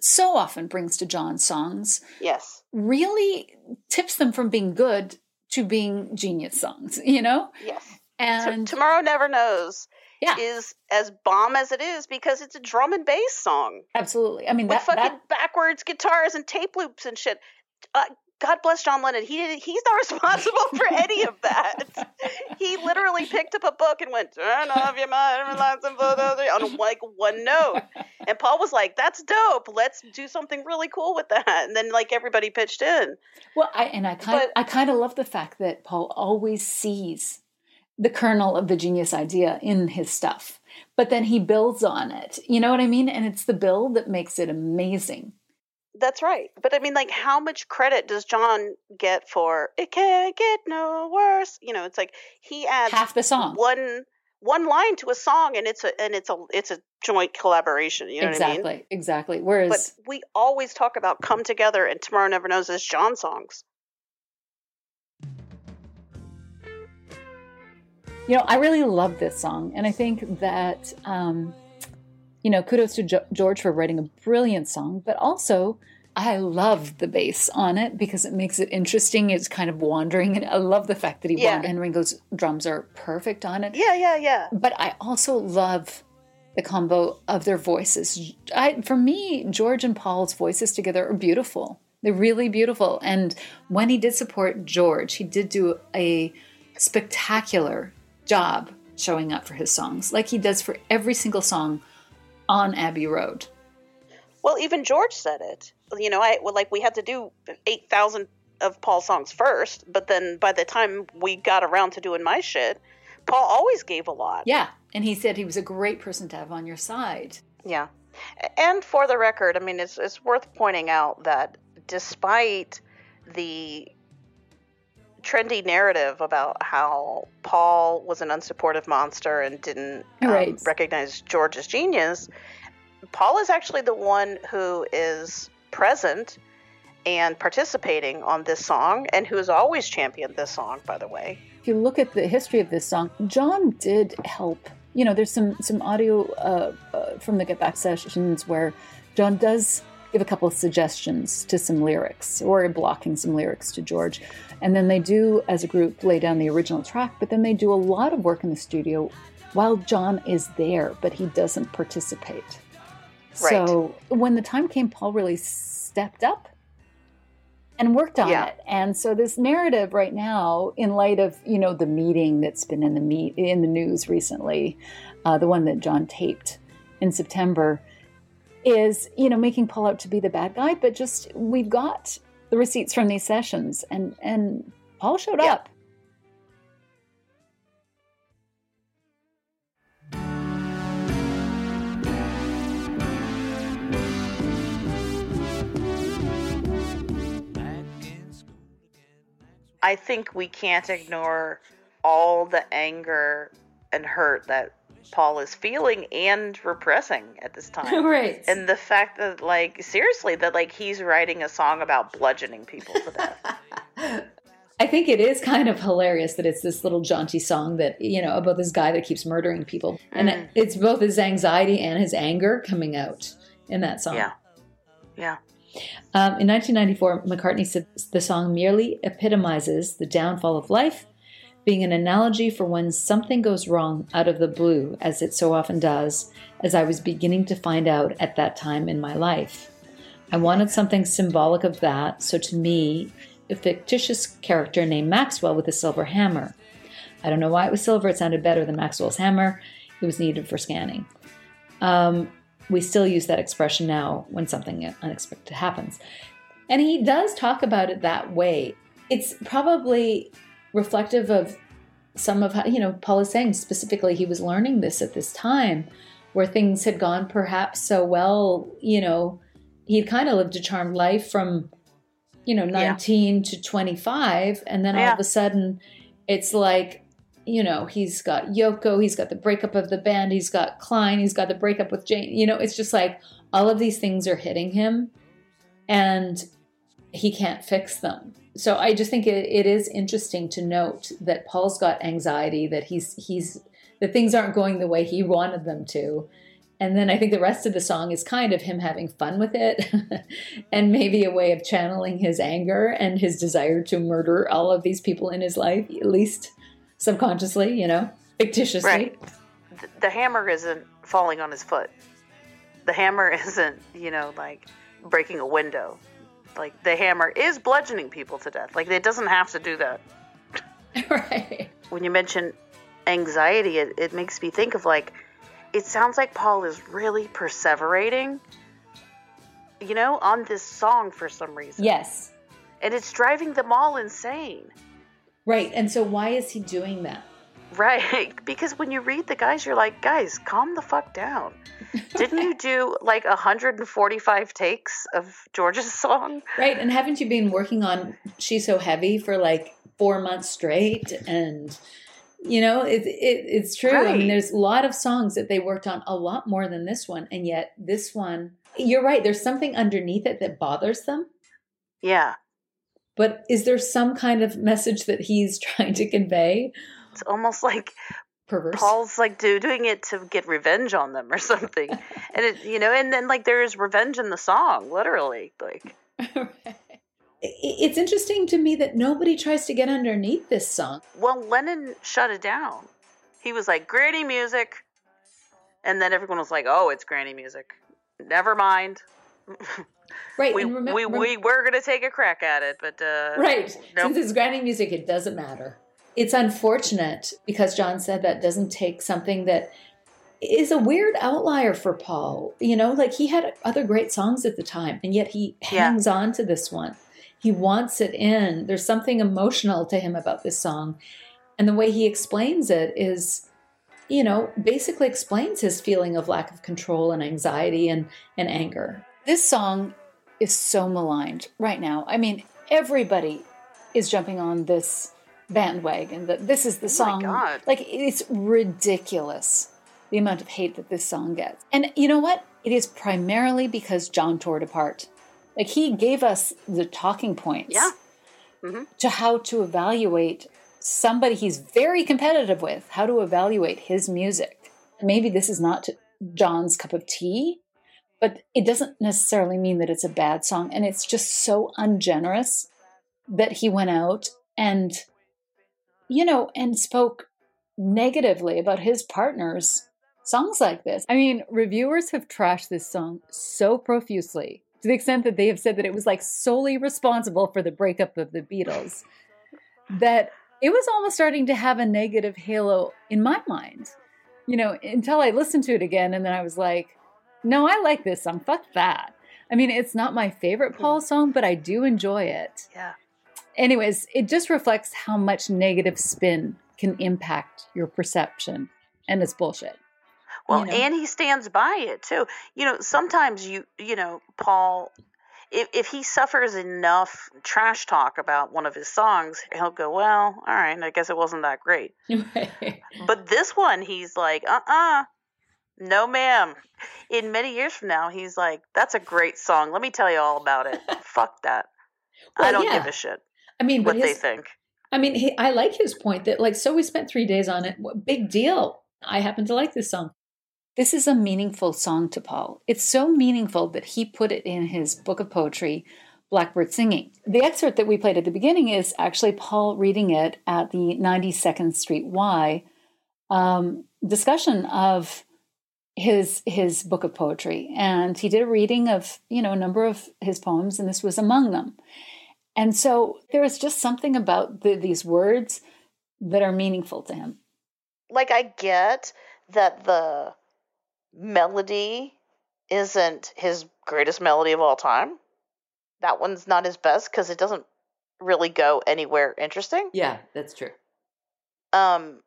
so often brings to John's songs yes. really tips them from being good to being genius songs, you know? Yes. T- And Tomorrow Never Knows Yeah. is as bomb as it is because it's a drum and bass song Absolutely. I mean, with that, fucking that backwards guitars and tape loops and shit. Uh, God bless John Lennon. He did, he's not *laughs* responsible for any of that. he literally picked up a book and went, "Turn off your mind, relax and flow down the-" on like one note. And Paul was like, "That's dope. Let's do something really cool with that." And then like everybody pitched in. Well, I and I kind But- I kind of love the fact that Paul always sees the kernel of the genius idea in his stuff, but then he builds on it. You know what I mean? And it's the build that makes it amazing. That's right. But I mean, like, how much credit does John get for "It can't get no worse"? You know, it's like he adds Half the song. one one line to a song, and it's a and it's a it's a joint collaboration. You know exactly, what I mean? exactly. But Whereas we always talk about "Come Together" and "Tomorrow Never Knows" as John songs. You know, I really love this song, and I think that um, you know, kudos to jo- George for writing a brilliant song, but also I love the bass on it because it makes it interesting. It's kind of wandering, and I love the fact that he Yeah. wandered, and Ringo's drums are perfect on it. Yeah, yeah, yeah. But I also love the combo of their voices. I, for me, George and Paul's voices together are beautiful. They're really beautiful. And when he did support George, he did do a spectacular job showing up for his songs, like he does for every single song on Abbey Road. Well, even George said it. You know, I well, like we had to do eight thousand of Paul's songs first, but then by the time we got around to doing my shit, Paul always gave a lot. Yeah. And he said he was a great person to have on your side. Yeah. And for the record, I mean, it's it's worth pointing out that despite the trendy narrative about how Paul was an unsupportive monster and didn't um, Right. recognize George's genius, Paul is actually the one who is present and participating on this song and who has always championed this song, by the way. if you look at the history of this song, John did help. You know, there's some some audio uh, uh, from the Get Back sessions where John does give a couple of suggestions to some lyrics or blocking some lyrics to George, and then they do, as a group, lay down the original track. But then they do a lot of work in the studio while John is there, but he doesn't participate. Right. So when the time came, Paul really stepped up and worked on Yeah. it. And so this narrative right now, in light of you know the meeting that's been in the meet in the news recently, uh, the one that John taped in September, is you know making Paul out to be the bad guy. But just we've got the receipts from these sessions, and and Paul showed Yeah. up. I think we can't ignore all the anger and hurt that Paul is feeling and repressing at this *laughs* time. right. And the fact that, like, seriously, that, like, he's writing a song about bludgeoning people to death. *laughs* I think it is kind of hilarious that it's this little jaunty song that, you know, about this guy that keeps murdering people. And Mm. it, it's both his anxiety and his anger coming out in that song. yeah. Yeah. Um, in 1994, McCartney said the song merely epitomizes the downfall of life, being an analogy for when something goes wrong out of the blue, as it so often does, as I was beginning to find out at that time in my life. I wanted something symbolic of that, so to me, a fictitious character named Maxwell with a silver hammer. I don't know why it was silver, it sounded better than Maxwell's hammer. It was needed for scanning. Um, we still use that expression now when something unexpected happens. And he does talk about it that way. It's probably reflective of some of how, you know, Paul is saying specifically he was learning this at this time where things had gone perhaps so well, you know, he'd kind of lived a charmed life from, you know, 19 to 25. And then all Yeah. of a sudden it's like, you know, he's got Yoko, he's got the breakup of the band, he's got Klein, he's got the breakup with Jane. You know, it's just like all of these things are hitting him and he can't fix them. So I just think it, it is interesting to note that Paul's got anxiety, that he's he's that things aren't going the way he wanted them to. And then I think the rest of the song is kind of him having fun with it *laughs* and maybe a way of channeling his anger and his desire to murder all of these people in his life, at least subconsciously, you know, fictitiously. Right. the hammer isn't falling on his foot. The hammer *laughs* isn't, you know, like breaking a window. Like the hammer is bludgeoning people to death. Like it doesn't have to do that. *laughs* right. When you mention anxiety, it, it makes me think of like, it sounds like Paul is really perseverating, you know, on this song for some reason. Yes. And it's driving them all insane. Right. And so why is he doing that? Right. *laughs* Because when you read the guys, you're like, guys, calm the fuck down. Didn't you *laughs* do like 145 takes of George's *laughs* song? Right. And haven't you been working on She's So Heavy for like four months straight? And, you know, it, it, it's true. I mean, there's a lot of songs that they worked on a lot more than this one. And yet, this one, you're right. There's something underneath it that bothers them. Yeah. But is there some kind of message that he's trying to convey? It's almost like Perverse. Paul's like do, doing it to get revenge on them or something. *laughs* and it, you know, and then like there's revenge in the song, literally. Like, *laughs* It's interesting to me that nobody tries to get underneath this song. well, Lennon shut it down. He was like, granny music. And then everyone was like, oh, it's granny music. Never mind. *laughs* Right. We, and remem- we, we were going to take a crack at it, but. Uh, Right. Nope. Since it's granny music, it doesn't matter. It's unfortunate because John said that doesn't take something that is a weird outlier for Paul. You know, like he had other great songs at the time, and yet he Yeah. hangs on to this one. He wants it in. There's something emotional to him about this song. And the way he explains it is, you know, basically explains his feeling of lack of control and anxiety and, and anger. This song is so maligned right now. I mean, everybody is jumping on this bandwagon that this is the Oh song. God. Like, it's ridiculous the amount of hate that this song gets. And you know what? It is primarily because John tore it apart. Like, he gave us the talking points Yeah. Mm-hmm. to how to evaluate somebody he's very competitive with, how to evaluate his music. Maybe this is not John's cup of tea, but it doesn't necessarily mean that it's a bad song. And it's just so ungenerous that he went out and, you know, and spoke negatively about his partner's songs like this. I mean, reviewers have trashed this song so profusely to the extent that they have said that it was like solely responsible for the breakup of the Beatles that it was almost starting to have a negative halo in my mind. You know, until I listened to it again and then I was like, no, I like this song. Fuck that. I mean, it's not my favorite Paul song, but I do enjoy it. Yeah. Anyways, it just reflects how much negative spin can impact your perception, and it's bullshit. Well, you know? and he stands by it too. You know, sometimes you you know, Paul if if he suffers enough trash talk about one of his songs, he'll go, "Well, all right, I guess it wasn't that great." *laughs* But this one, he's like, "Uh-uh. No, ma'am." In many years from now, he's like, "That's a great song. Let me tell you all about it." *laughs* Fuck that. I don't yeah. give a shit I mean, but what they his, think. I mean, he, I like his point that like, so we spent three days on it. What big deal? I happen to like this song. This is a meaningful song to Paul. It's so meaningful that he put it in his book of poetry, Blackbird Singing. The excerpt that we played at the beginning is actually Paul reading it at the 92nd Street Y um, discussion of his his book of poetry, and he did a reading of you know a number of his poems, and this was among them. And so there is just something about the, these words that are meaningful to him. like I get that the melody isn't his greatest melody of all time. That one's not his best because it doesn't really go anywhere interesting. Yeah, that's true. Um,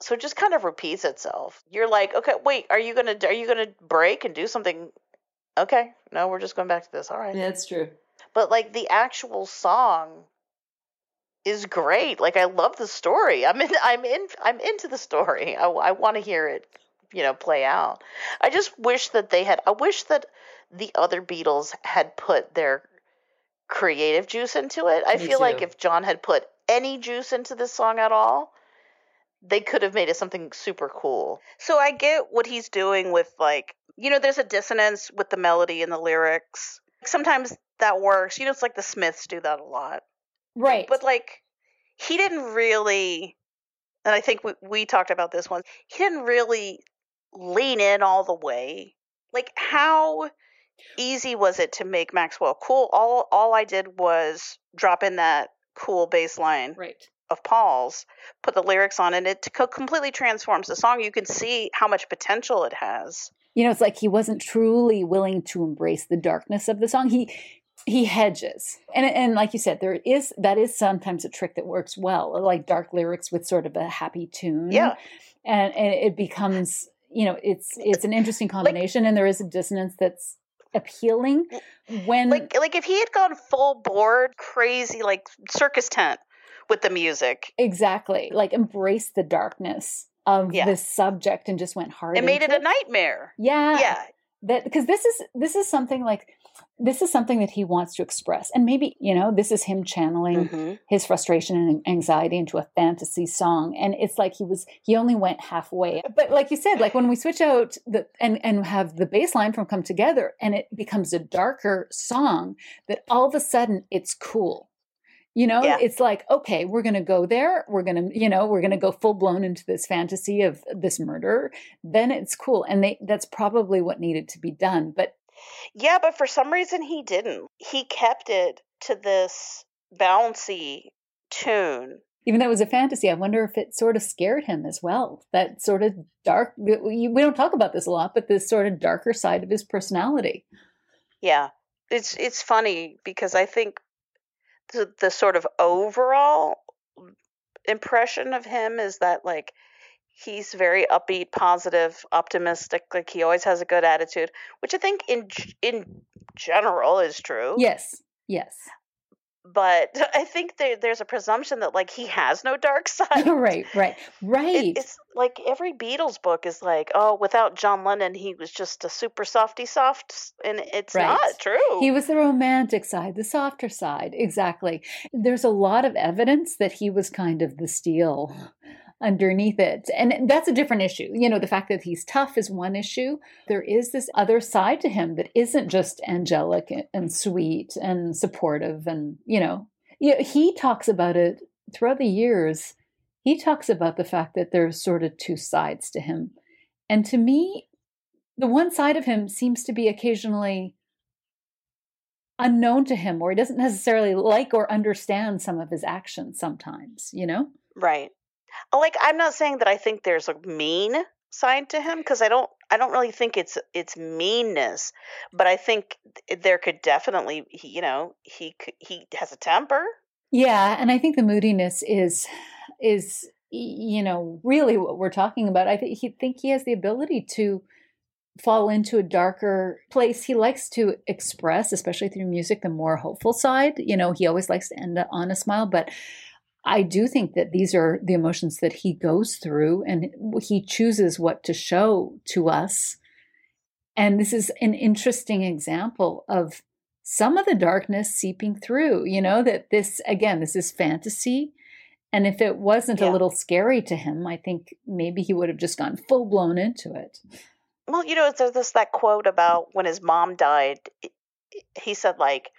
so it just kind of repeats itself. You're like, okay, wait, are you gonna are you gonna break and do something? Okay, no, we're just going back to this. All right, Yeah, that's true. But like the actual song is great. Like I love the story. I'm in. I'm in. I'm into the story. I, I want to hear it. You know, play out. I just wish that they had. I wish that the other Beatles had put their creative juice into it. I Me feel like if John had put any juice into this song at all, they could have made it something super cool. So I get what he's doing with like, you know, there's a dissonance with the melody and the lyrics. Sometimes that works. You know, it's like the Smiths do that a lot. Right. But like he didn't really and I think we, we talked about this one, he didn't really lean in all the way. Like, how easy was it to make Maxwell cool? All all I did was drop in that cool bass line Right. of Paul's, put the lyrics on, and it co- completely transforms the song. You can see how much potential it has. You know, it's like he wasn't truly willing to embrace the darkness of the song. He he hedges. And and like you said, there is that is sometimes a trick that works well, like dark lyrics with sort of a happy tune. Yeah. And and it becomes, you know, it's it's an interesting combination and there is a dissonance that's appealing when Like like if he had gone full board crazy like circus tent with the music, exactly like embrace the darkness of Yeah. this subject and just went hard. it made it into a nightmare. Yeah. Yeah. that because this is this is something like this is something that he wants to express. And maybe you know this is him channeling Mhm. his frustration and anxiety into a fantasy song. And it's like he was he only went halfway. But like you said like when we switch out the and and have the bass line from come together and it becomes a darker song that all of a sudden it's cool. You know Yeah. it's like okay we're going to go there. We're going to you know we're going to go full blown into this fantasy of this murder then it's cool. And they that's probably what needed to be done. But Yeah, but for some reason he didn't. He kept it to this bouncy tune. even though it was a fantasy, I wonder if it sort of scared him as well. That sort of dark, we don't talk about this a lot, but this sort of darker side of his personality. Yeah. It's it's funny because I think the the sort of overall impression of him is that like he's very upbeat, positive, optimistic, like he always has a good attitude, which I think in in general is true. Yes, yes. But *laughs* I think there, there's a presumption that like he has no dark *laughs* *laughs* side. right, right, right. It, it's like every Beatles book is like, oh, without John Lennon, he was just a super softy soft, and it's Right. not true. He was the romantic side, the softer side. Exactly. There's a lot of evidence that he was kind of the steel underneath it. And that's a different issue. You know, the fact that he's tough is one issue. There is this other side to him that isn't just angelic and sweet and supportive. And, you know, he talks about it throughout the years. He talks about the fact that there's sort of two sides to him. And to me, the one side of him seems to be occasionally unknown to him or he doesn't necessarily like or understand some of his actions sometimes you know Right. Uh, Like I'm not saying that I think there's a mean side to him because I don't I don't really think it's it's meanness, but I think there could definitely he, you know he he has a temper. yeah and i think the moodiness is is you know really what we're talking about. I think he think he has the ability to fall into a darker place. He likes to express especially through music the more hopeful side. You know he always likes to end on a smile but I do think that these are the emotions that he goes through and he chooses what to show to us. And this is an interesting example of some of the darkness seeping through, you know, that this, again, this is fantasy. And if it wasn't Yeah. a little scary to him, I think maybe he would have just gone full blown into it. Well, you know, there's this that quote about when his mom died. He said like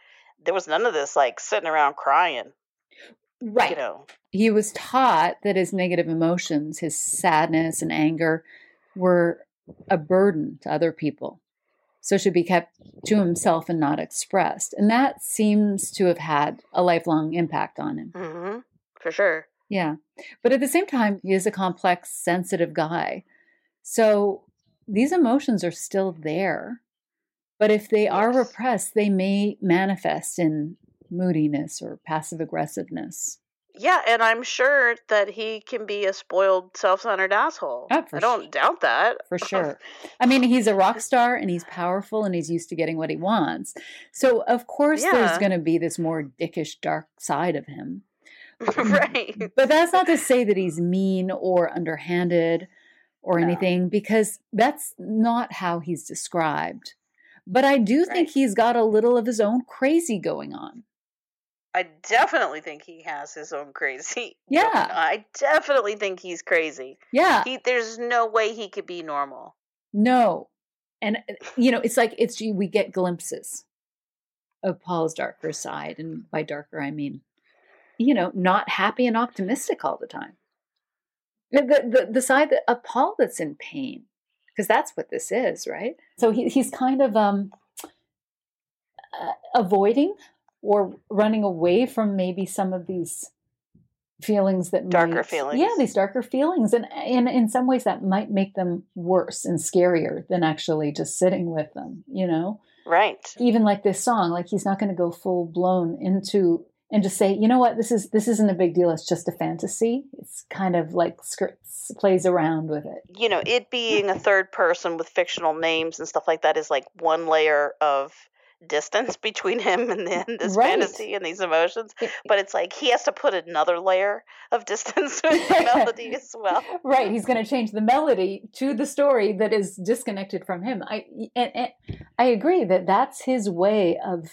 there was none of this like sitting around crying. Right. You know. he was taught that his negative emotions, his sadness and anger, were a burden to other people. So should be kept to himself and not expressed. And that seems to have had a lifelong impact on him. hmm For sure. Yeah. But at the same time, he is a complex, sensitive guy. So these emotions are still there. But if they are repressed, they may manifest in moodiness or passive aggressiveness. Yeah, and I'm sure that he can be a spoiled, self-centered asshole. Oh, I don't su- doubt that. for sure. *laughs* I mean, he's a rock star and he's powerful and he's used to getting what he wants. So, of course, there's going to be this more dickish, dark side of him. *laughs* right. But that's not to say that he's mean or underhanded or No. anything, because that's not how he's described. But I do think he's got a little of his own crazy going on. I definitely think he has his own crazy. *laughs* Yeah. I definitely think he's crazy. Yeah. He there's no way he could be normal. No. And, uh, you know, it's like it's we get glimpses of Paul's darker side. And by darker, I mean, you know, not happy and optimistic all the time. The, the, the side of Paul that's in pain, because that's what this is, right? So he, he's kind of um, uh, avoiding or running away from maybe some of these feelings that darker might, feelings. Yeah, these darker feelings, and in in some ways that might make them worse and scarier than actually just sitting with them. You know, right? Even like this song, like he's not going to go full blown into and just say, you know what, this is this isn't a big deal. It's just a fantasy. It's kind of like scripts plays around with it. You know, it being a third person with fictional names and stuff like that is like one layer of distance between him and then *laughs* this right. fantasy and these emotions. But it's like he has to put another layer of distance *laughs* with the melody *laughs* as well. Right. He's going to change the melody to the story that is disconnected from him. I and, and I agree that that's his way of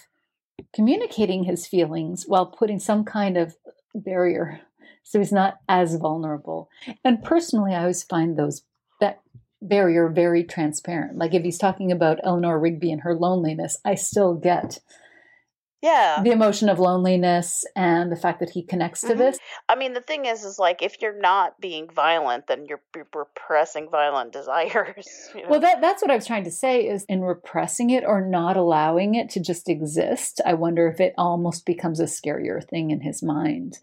communicating his feelings while putting some kind of barrier so he's not as vulnerable. And personally, I always find those barrier very transparent. Like if he's talking about Eleanor Rigby and her loneliness, I still get yeah the emotion of loneliness and the fact that he connects to mm-hmm. this i mean the thing is is like if you're not being violent then you're, repressing violent *laughs* desires you know? well that, that's what i was trying to say is in repressing it or not allowing it to just exist i wonder if it almost becomes a scarier thing in his mind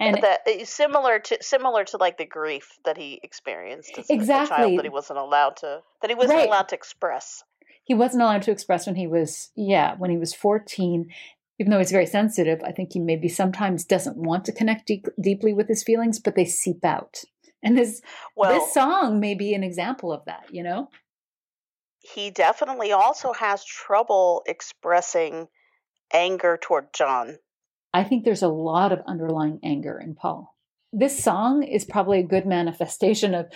and that similar to similar to like the grief that he experienced as exactly a child that he wasn't allowed to that he wasn't right. allowed to express. He wasn't allowed to express when he was yeah when he was 14 even though he's very sensitive i think he maybe sometimes doesn't want to connect deep, deeply with his feelings but they seep out. And this well, this song may be an example of that you know? He definitely also has trouble expressing anger toward john I think there's a lot of underlying anger in Paul. This song is probably a good manifestation of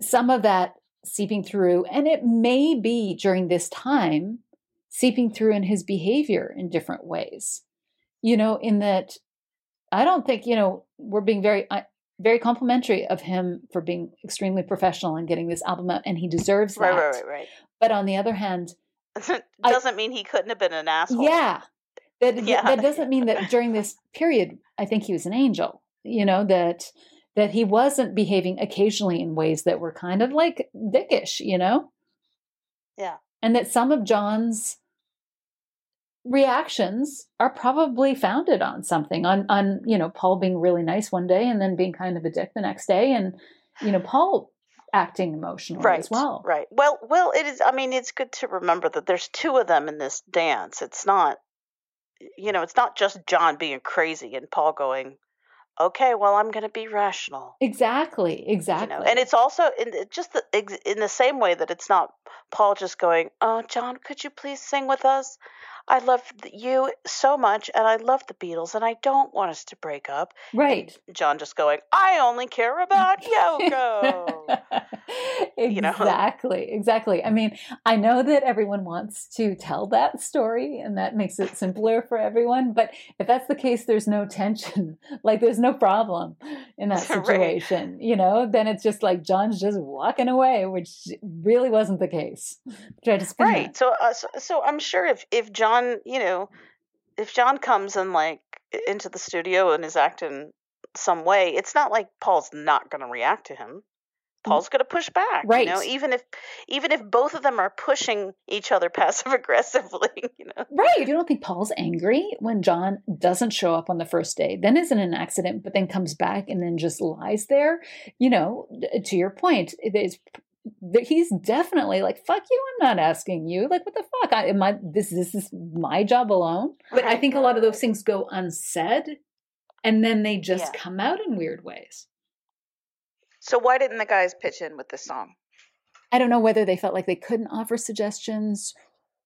some of that seeping through, and it may be during this time seeping through in his behavior in different ways. You know, in that I don't think, you know, we're being very, very complimentary of him for being extremely professional and getting this album out, and he deserves that. Right, right, right, right. But on the other hand, *laughs* doesn't I, mean he couldn't have been an asshole. Yeah, that yeah. that doesn't mean that during this period I think he was an angel. You know that that he wasn't behaving occasionally in ways that were kind of like dickish, you know? Yeah. And that some of John's reactions are probably founded on something on on you know Paul being really nice one day and then being kind of a dick the next day and you know Paul acting emotionally right, as well. Right. Well, well, it is. I mean, it's good to remember that there's two of them in this dance. It's not you know, it's not just John being crazy and Paul going, okay, well, I'm going to be rational. Exactly, exactly. You know? And it's also in just the, in the same way that it's not Paul just going, oh, John, could you please sing with us? I love you so much, and I love the Beatles, and I don't want us to break up. Right. And John just going, I only care about Yoko. exactly, *laughs* you know? exactly. I mean, I know that everyone wants to tell that story, and that makes it simpler for everyone. But if that's the case, there's no tension. *laughs* like, there's no problem in that *laughs* situation. right. You know, then it's just like John's just walking away, which really wasn't the case. Try to spin right. So, uh, so, so I'm sure if if John John, you know, if John comes in like into the studio and is acting some way, it's not like Paul's not going to react to him. Mm-hmm. Paul's going to push back, right? You know, even if even if both of them are pushing each other *laughs* passive aggressively, *laughs* you know, right? You don't think Paul's angry when John doesn't show up on the first day, then isn't an accident, but then comes back and then just lies there? You know, to your point, it's he's definitely like fuck you i'm not asking you. Like what the fuck? I, am i this this is my job alone? But i think a lot of those things go unsaid and then they just yeah. come out in weird ways. So why didn't the guys pitch in with this song? I don't know whether they felt like they couldn't offer suggestions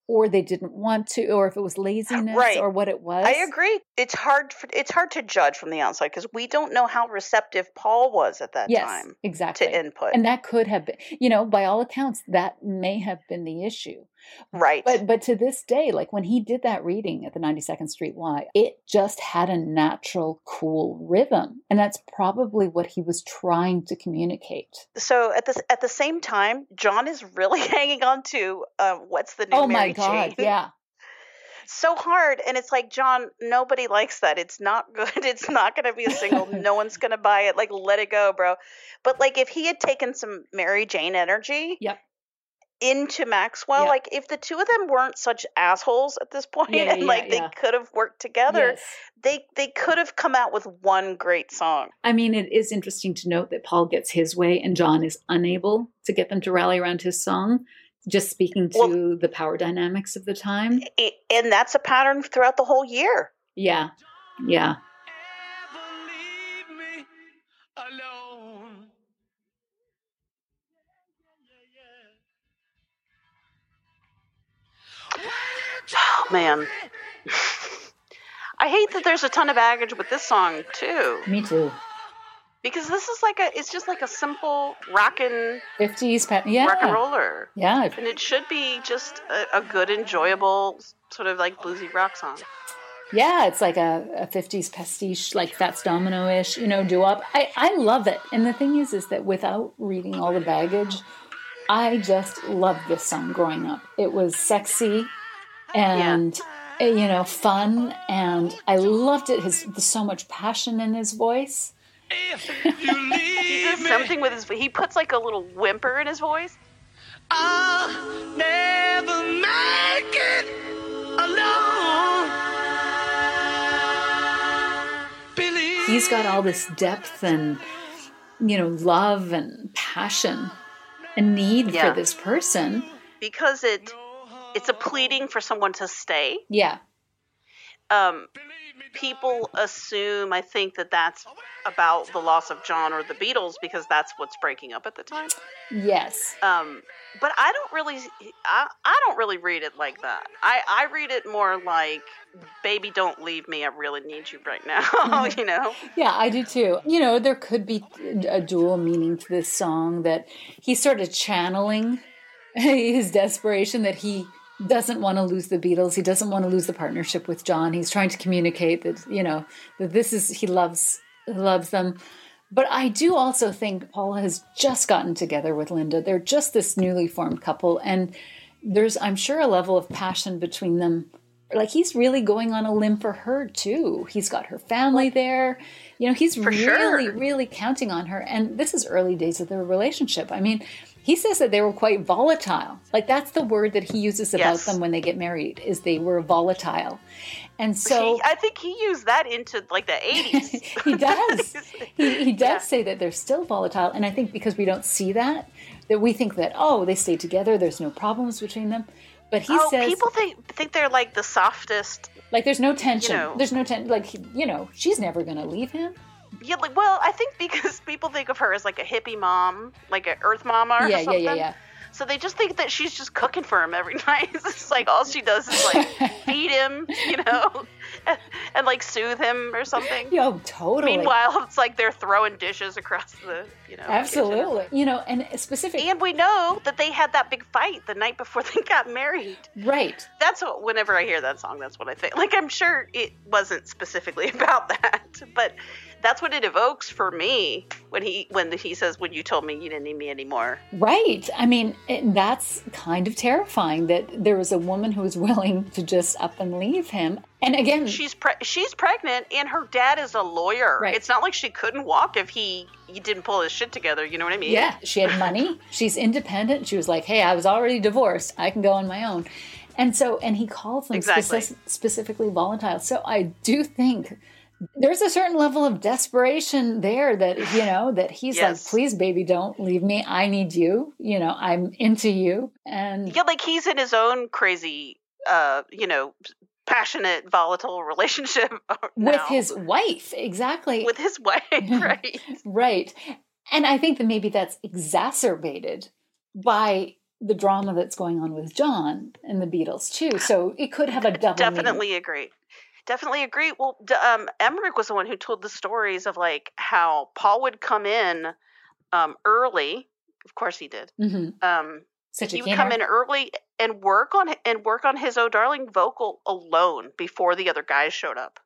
or they didn't want to or if it was laziness right. or what it was. i agree. It's hard for, it's hard to judge from the outside because we don't know how receptive paul was at that yes, time exactly. to input. And that could have been you know by all accounts that may have been the issue Right. But but to this day, like when he did that reading at the 92nd Street Y, it just had a natural, cool rhythm. And that's probably what he was trying to communicate. So at this at the same time, John is really *laughs* hanging on to uh, what's the new Oh Mary my God, Jane? *laughs* yeah. so hard and it's like john nobody likes that it's not *laughs* good it's not going to be a single no one's going to buy it like let it go bro but like if he had taken some mary jane energy Yep. Into maxwell Yep. like if the two of them weren't such assholes at this point Yeah, and yeah, like they could have worked together Yes. they they could have come out with one great song I mean, it is interesting to note that Paul gets his way and John is unable to get them to rally around his song. Just speaking to Well- the power dynamics of the time. I- and that's a pattern throughout the whole year Yeah. Yeah. Man i hate that there's a ton of baggage with this song too Me too. because this is like a it's just like a simple rockin' 50s. Pa- yeah. rock and roller Yeah. and it should be just a, a good enjoyable sort of like bluesy rock song Yeah, it's like a, 50s pastiche, like Fats Domino ish, you know, doo-wop. I, I love it. And the thing is, is that without reading all the baggage, I just loved this song growing up. It was sexy and, uh, you know, fun. And I loved it. His, so much passion in his voice. If you he leave does something with his he puts like a little whimper in his voice I'll never make it alone. Believe He's got all this depth and, you know, love and passion and need Yeah. for this person. because it it's a pleading for someone to stay Yeah. um people assume i think that that's about the loss of john or the beatles because that's what's breaking up at the time Yes. um but i don't really i, I don't really read it like that i i read it more like baby don't leave me i really need you right now *laughs* you know Yeah, I do too. You know, there could be a dual meaning to this song that he's sort of channeling *laughs* his desperation that he doesn't want to lose the Beatles. He doesn't want to lose the partnership with John. He's trying to communicate that, you know, that this is he loves loves them. But I do also think Paul has just gotten together with Linda. They're just this newly formed couple and there's I'm sure a level of passion between them like he's really going on a limb for her too. He's got her family there. You know, he's For really, sure. really counting on her. And this is early days of their relationship. I mean, he says that they were quite volatile. Like that's the word that he uses about Yes. them when they get married is they were volatile. And so he, i think he used that into like the 80s *laughs* he does. *laughs* He, he does Yeah. say that they're still volatile, and I think because we don't see that, that we think that oh, they stay together. There's no problems between them. But he oh, says people think think they're like the softest like there's no tension. know. There's no tension. Like you know, she's never gonna leave him. Yeah, like, well, I think because *laughs* people think of her as like a hippie mom, like an Earth mama or yeah, yeah, something. yeah, yeah. So they just think that she's just cooking for him every *laughs* night. it's like all she does is like *laughs* feed him, you know, *laughs* and, like soothe him or something. Yo, oh, totally. Meanwhile, it's like they're throwing dishes across the, you know. kitchen. absolutely. You know, and specific. And we know that they had that big fight the night before *laughs* they got married. right. That's what. Whenever I hear that song, that's what I think. Like I'm sure it wasn't specifically *laughs* about that, but that's what it evokes for me when he when he says, "When you told me you didn't need me anymore." Right. I mean, and that's kind of terrifying that there was a woman who was *laughs* willing to just up and leave him. And again, She's pre- she's pregnant, and her dad is a lawyer. Right. It's not like she couldn't walk if he he didn't pull his shit together. You know what I mean? Yeah, she had money. *laughs* She's independent. She was like, "Hey, I was already divorced. I can go on my own." And so, and he calls them Exactly. speci- specifically volatile. So I do think there's a certain level of desperation there that you know that he's Yes. like, "Please, baby, don't leave me. I need you. You know, I'm into you." And Yeah, like he's in his own crazy, uh, you know, passionate, volatile relationship *laughs* with now. his wife, exactly. with his *laughs* wife, right? *laughs* Right. And I think that maybe that's exacerbated by the drama that's going on with John and the Beatles too. So it could have a double meaning. Definitely agree. Definitely agree. Well, d- um, Emerick was the one who told the stories of like how Paul would come in um, early. Of course, he did. Mhm. Um, Such a he would come in early and work on and work on his "Oh Darling" vocal alone before the other guys showed up,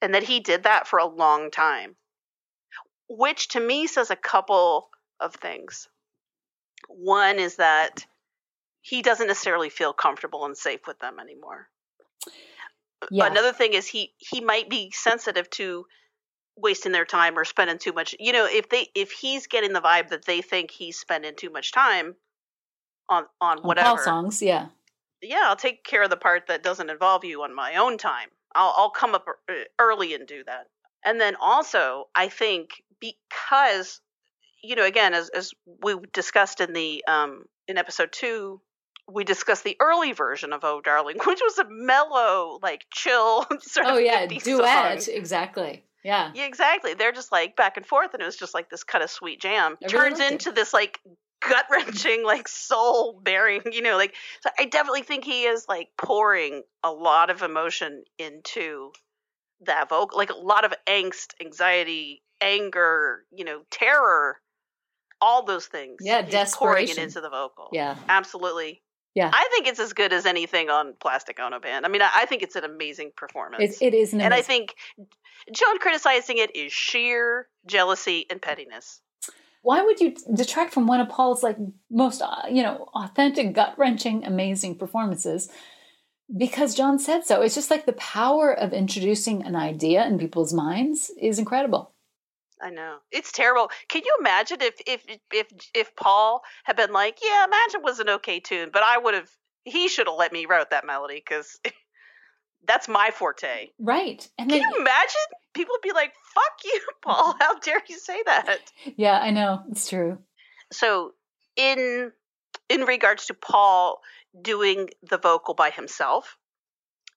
and that he did that for a long time, which to me says a couple of things. One is that he doesn't necessarily feel comfortable and safe with them anymore. Yeah. Another thing is he he might be sensitive to wasting their time or spending too much. You know, if they if he's getting the vibe that they think he's spending too much time on on On whatever. Songs, yeah. Yeah, I'll take care of the part that doesn't involve you on my own time. I'll I'll come up uh, early and do that. And then also, I think because you know, again, as as we discussed in the um in episode two, we discussed the early version of "Oh Darling," *laughs* which was a mellow, like chill *laughs* sort Oh of yeah, 50s duet, song. exactly. Yeah. Yeah, exactly. They're just like back and forth, and it was just like this kind of sweet jam. I really Turns liked it. into this like gut wrenching, like soul bearing, *laughs* you know, like. So I definitely think he is like pouring a lot of emotion into that vocal, like a lot of angst, anxiety, anger, you know, terror, all those things. Yeah, He's pouring it into the vocal. Yeah. absolutely. Yeah. I think it's as good as anything on Plastic Ono Band. I mean, I, I think it's an amazing performance. It, it is an And I think John criticizing it is sheer jealousy and pettiness. why would you detract from one of Paul's like most uh, you know authentic, gut wrenching, amazing performances? Because John said so. It's just like the power of introducing an idea in people's minds is incredible. I know it's terrible. Can you imagine if if if if Paul had been like, "Yeah, Imagine was an okay tune, but I would have he should have let me write that melody because *laughs* that's my forte." Right. And Can then you imagine? People would be like, "Fuck you, *laughs* Paul! How dare you say that?" Yeah, I know. It's true. so in in regards to Paul doing the vocal by himself,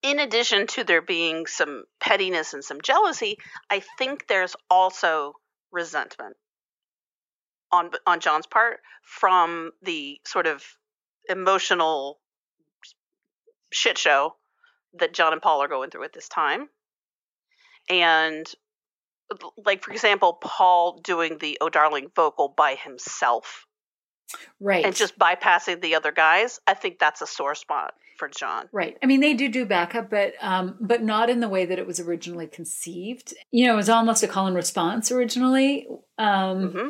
in addition to there being some pettiness and some jealousy, I think there's also resentment on on John's part from the sort of emotional shit show that John and Paul are going through at this time. And like for example, Paul doing the "Oh Darling" vocal by himself Right. and just bypassing the other guys, I think that's a sore spot for John. Right. I mean, they do do backup, but um, but not in the way that it was originally conceived. You know, it was almost a call and response originally. Um, hmm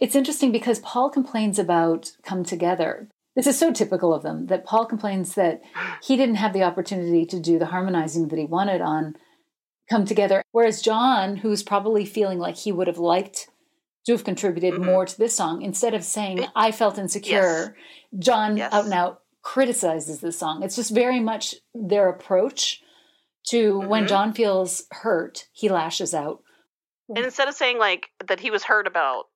It's interesting because Paul complains about "Come Together." This is so typical of them that Paul complains that he didn't have the opportunity to do the harmonizing that he wanted on "Come Together," whereas John, who's probably feeling like he would have liked to have contributed Mhm. more to this song, instead of saying "I felt insecure," John Yes. out and out criticizes this song. It's just very much their approach to when Mhm. John feels hurt, he lashes out. And instead of saying like that he was hurt about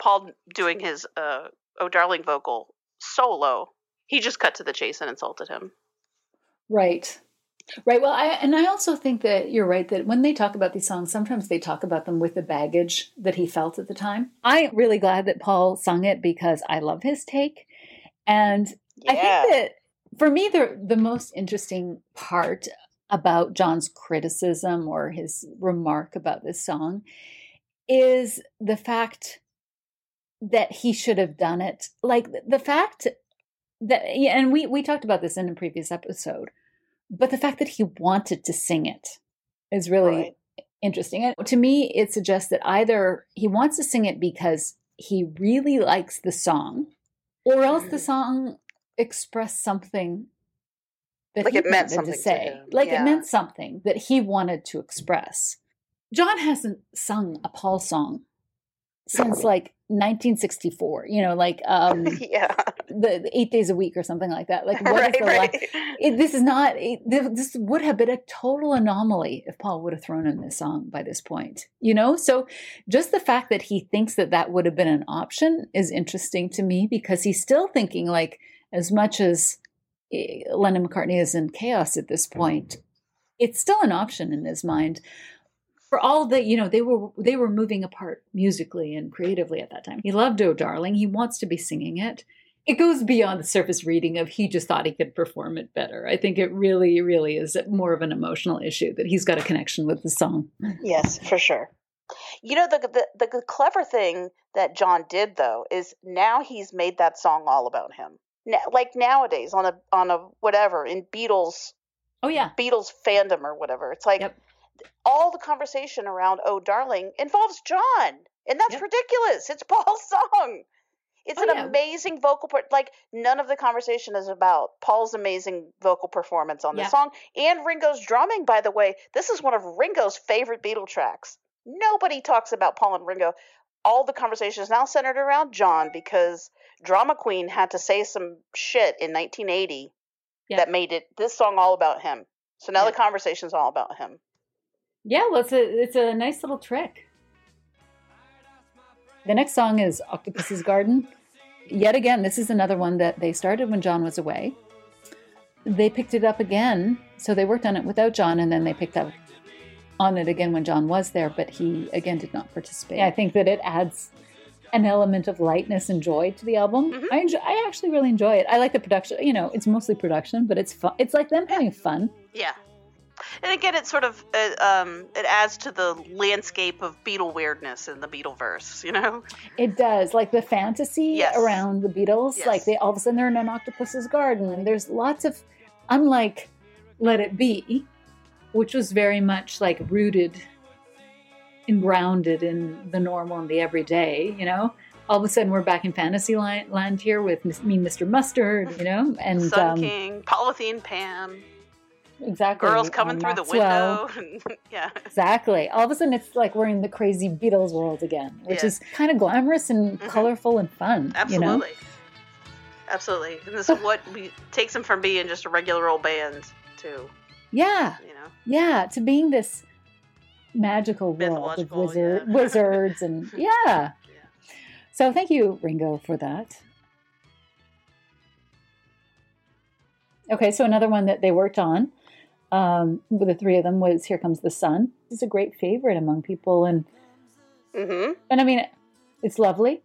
Paul doing his uh, "Oh Darling" vocal solo, he just cut to the chase and insulted him. Right. Right. Well, I and I also think that you're right that when they talk about these songs, sometimes they talk about them with the baggage that he felt at the time. I'm really glad that Paul sung it because I love his take. And I think that for me the the most interesting part about John's criticism or his remark about this song is the fact that he should have done it. Like the fact that yeah, and we we talked about this in a previous episode but the fact that he wanted to sing it is really Right. interesting and to me it suggests that either he wants to sing it because he really likes the song or else the Mhm. song expressed something that Like he it meant wanted something to to say him, like yeah. it meant something that he wanted to express john hasn't sung a paul song since like 1964 you know like um *laughs* yeah, the, the eight days a week or something like that. Like *laughs* what is right, the right. it, this is not it, this would have been a total anomaly if paul would have thrown in this song by this point you know? So just the fact that he thinks that that would have been an option is interesting to me because he's still thinking like as much as eh, lennon mccartney is in chaos at this point it's still an option in his mind for all the you know they were they were moving apart musically and creatively at that time he loved oh darling he wants to be singing it it goes beyond the surface reading of he just thought he could perform it better i think it really really is more of an emotional issue that he's got a connection with the song Yes, for sure. You know the, the the clever thing that John did though is now he's made that song all about him. Now, like nowadays on a on a whatever in Beatles oh yeah Beatles fandom or whatever. It's like Yep. All the conversation around "Oh Darling" involves John, and that's Yep. ridiculous. It's *laughs* Paul's song. It's Oh, an yeah. amazing vocal part. Like none of the conversation is about Paul's amazing vocal performance on Yeah. song and Ringo's drumming. By the way, this is one of Ringo's favorite Beatle tracks. Nobody talks about Paul and Ringo. All the conversation is now centered around John because Drama Queen had to say some shit in 1980 Yeah. that made it this song all about him. So now the is all about him. Yeah, well, it's a it's a nice little trick. The next song is Octopus's Garden. Yet again, this is another one that they started when John was away. They picked it up again, so they worked on it without John, and then they picked up on it again when John was there, but he again did not participate. I think that it adds an element of lightness and joy to the album. Mhm. I enjoy, I actually really enjoy it. I like the production. You know, it's mostly production, but it's fun. It's like them having fun. Yeah. And again, it sort of uh, um, it adds to the landscape of Beatle weirdness in the Beatleverse. You know, It does, like the fantasy Yes. around the Beatles. Yes. Like they all of a sudden they're in an octopus's garden, and there's lots of, unlike Let It Be, which was very much like rooted and grounded in the normal and the everyday. You know, all of a sudden we're back in fantasy land, here with me, Mr. Mustard. You know, *laughs* and Sun um, King, Polythene Pam, exactly girls coming through the window. *laughs* yeah, Exactly. All of a sudden, it's like we're in the crazy Beatles world again, which Yeah. is kind of glamorous and Mhm. colorful and fun. absolutely. You know? Absolutely. And this is what we, takes them from being just a regular old band to, Yeah, you know, yeah, to being this magical world of wizard, yeah. wizards and *laughs* yeah. Yeah. So thank you, Ringo, for that. Okay, so another one that they worked on um, with the three of them was "Here Comes the Sun." It's a great favorite among people, and mm-hmm. and I mean, it's lovely.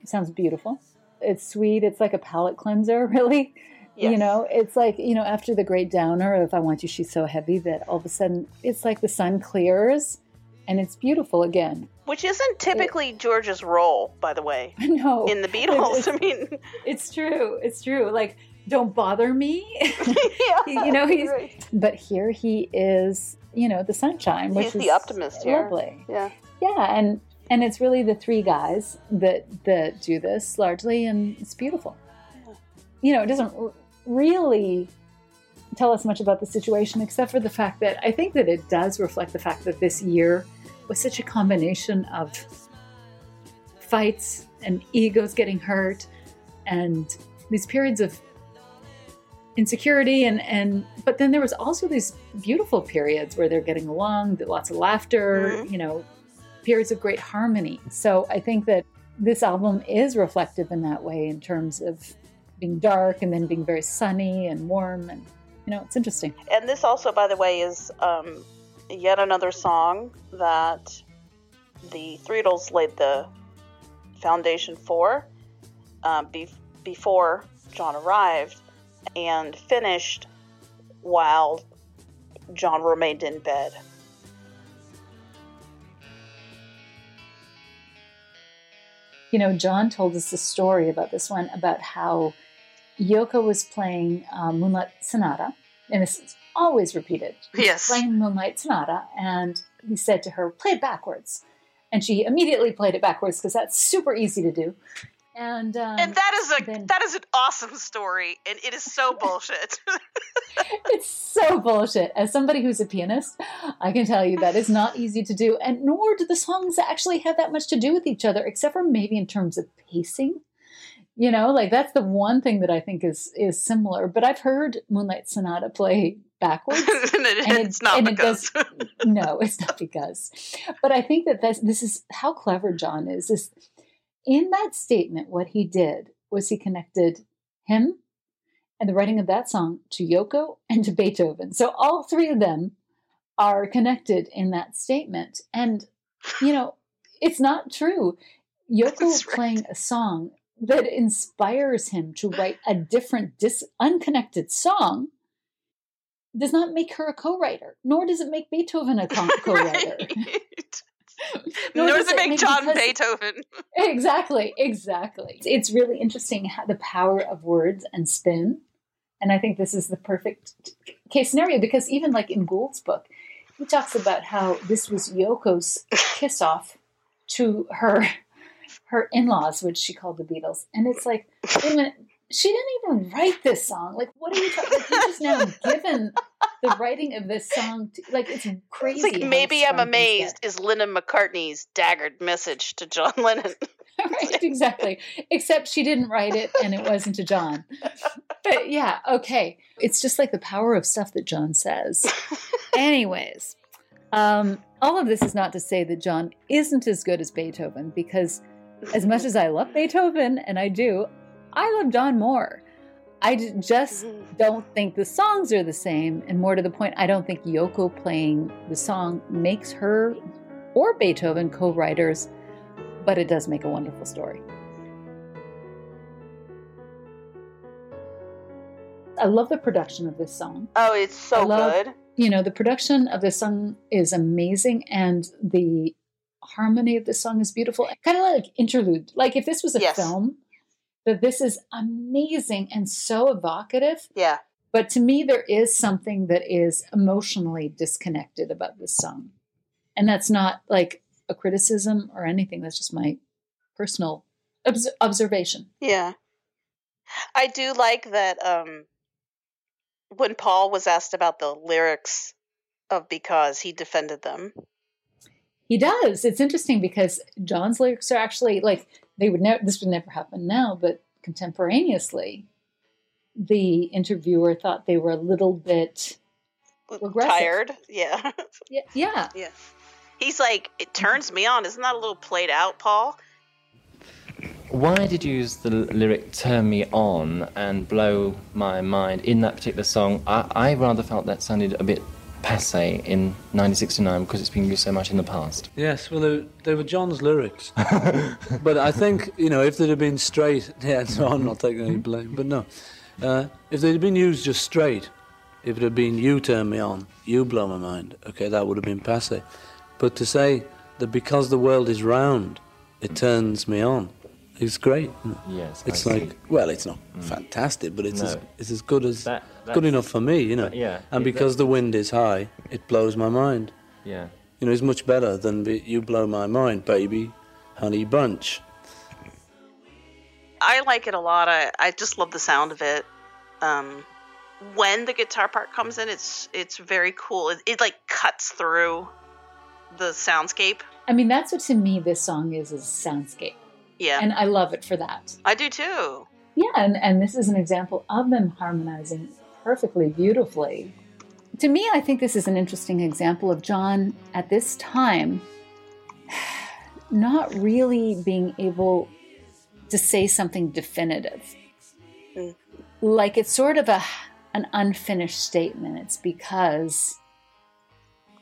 It sounds beautiful. It's sweet. It's like a palate cleanser, *laughs* really. You know, it's like, you know, after the great downer of I Want You, She's So Heavy, that all of a sudden it's like the sun clears and it's beautiful again. which isn't typically George's role, by the way, *laughs* know. in the Beatles. *laughs* I mean, it's true. It's true. Like, don't bother me. yeah, *laughs* *laughs* you know, he's, right. but here he is, you know, the sunshine, which He's is the optimist here. lovely. yeah. Yeah. And, and it's really the three guys that, that do this largely, and it's beautiful. You know, it doesn't r- really tell us much about the situation except for the fact that I think that it does reflect the fact that this year was such a combination of fights and egos getting hurt and these periods of insecurity and and but then there was also these beautiful periods where they're getting along lots of laughter Mhm. you know periods of great harmony. So i think that this album is reflective in that way in terms of being dark and then being very sunny and warm and you know it's interesting. And this also, by the way, is um, yet another song that the Three laid the foundation for um, be- before John arrived and finished while John remained in bed. You know, John told us a story about this one about how Yoko was playing uh, Moonlight Sonata, and this is always repeated. She's Yes. Playing Moonlight Sonata, and he said to her, play it backwards. And she immediately played it backwards because that's super easy to do. And, um, and that is a then- that is an awesome story, and it is so *laughs* bullshit. *laughs* it's so bullshit. As somebody who's a pianist, I can tell you that is not *laughs* easy to do, and nor do the songs actually have that much to do with each other, except for maybe in terms of pacing. You know, like that's the one thing that I think is is similar. But I've heard Moonlight Sonata play backwards. and it- it's not and it because no, it's not because. But I think that this, this is how clever John is. Is in that statement, what he did was he connected him and the writing of that song to Yoko and to Beethoven. So all three of them are connected in that statement. And you know, it's not true. Yoko right. playing a song that inspires him to write a different, dis- unconnected song does not make her a co-writer, nor does it make Beethoven a co- *laughs* co-writer. Right. *laughs* Nor Nor does does it make make- John Beethoven. Exactly, exactly. It's really interesting how the power of words and spin, and I think this is the perfect case scenario because even like in Gould's book, he talks about how this was Yoko's kiss off to her her in-laws, which she called the Beatles, and it's like, wait a minute, she didn't even write this song. Like, what are you talking? Like, you just now *laughs* given the writing of this song. To, like, it's crazy. It's like maybe I'm amazed is Linda McCartney's daggered message to John *laughs* Lennon. *laughs* right, exactly. Except she didn't write it, and it wasn't to John. But yeah, okay. It's just like the power of stuff that John says. Anyways, um, all of this is not to say that John isn't as good as Beethoven, because as much as I love Beethoven, and I do, I love John more. I just mm-hmm. don't think the songs are the same. And more to the point, I don't think Yoko playing the song makes her or Beethoven co writers, but it does make a wonderful story. I love the production of this song. Oh, it's so love, good. You know, the production of this song is amazing, and the harmony of this song is beautiful. Kind of like interlude. Like if this was a yes. film, that this is amazing and so evocative. Yeah. But to me, there is something that is emotionally disconnected about this song. And that's not like a criticism or anything. That's just my personal obs- observation. Yeah. I do like that um, when Paul was asked about the lyrics of Because, he defended them. He does. It's interesting because John's lyrics are actually like they would never this would never happen now, but contemporaneously, the interviewer thought they were a little bit regressive. tired. Yeah. *laughs* yeah. Yeah. Yeah. He's like, it turns me on. Isn't that a little played out, Paul? Why did you use the lyric "turn me on" and blow my mind in that particular song? I, I rather felt that sounded a bit passe in 1969 because it's been used so much in the past. Yes, well, they, they were John's lyrics. *laughs* but I think, you know, if they'd have been straight, *laughs* yeah, no, I'm not taking any blame, but no. Uh, if they'd have been used just straight, if it had been you turn me on, you blow my mind, okay, that would have been passe. But to say that because the world is round, it turns me on, it's great. Yes, it's I like see. well, it's not mm. fantastic, but it's no. as, it's as good as that, good enough for me, you know. yeah, and because the wind is high, it blows my mind. Yeah, you know, it's much better than be, you blow my mind, baby, honey bunch. I like it a lot. I I just love the sound of it. Um, when the guitar part comes in, it's it's very cool. It, it like cuts through the soundscape. I mean, that's what to me this song is: is soundscape yeah. And I love it for that. I do too. Yeah, and, and this is an example of them harmonizing perfectly, beautifully. To me, I think this is an interesting example of John at this time *sighs* not really being able to say something definitive. Mm. Like it's sort of a an unfinished statement. It's because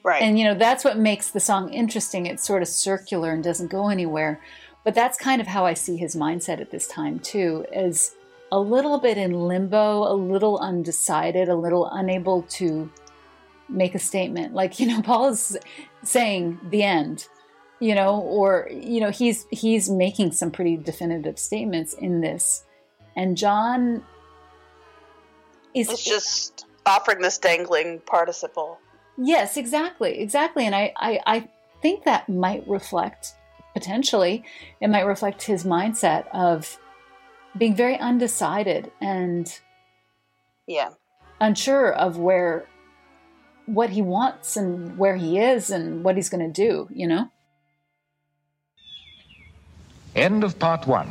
Right. And you know, that's what makes the song interesting. It's sort of circular and doesn't go anywhere. But that's kind of how I see his mindset at this time, too, as a little bit in limbo, a little undecided, a little unable to make a statement. Like, you know, *laughs* Paul is saying the end, you know, or, you know, he's he's making some pretty definitive statements in this. And John is it's just offering this dangling participle. Yes, exactly. Exactly. And I, I, I think that might reflect potentially it might reflect his mindset of being very undecided and yeah. unsure of where what he wants and where he is and what he's going to do you know? End of part one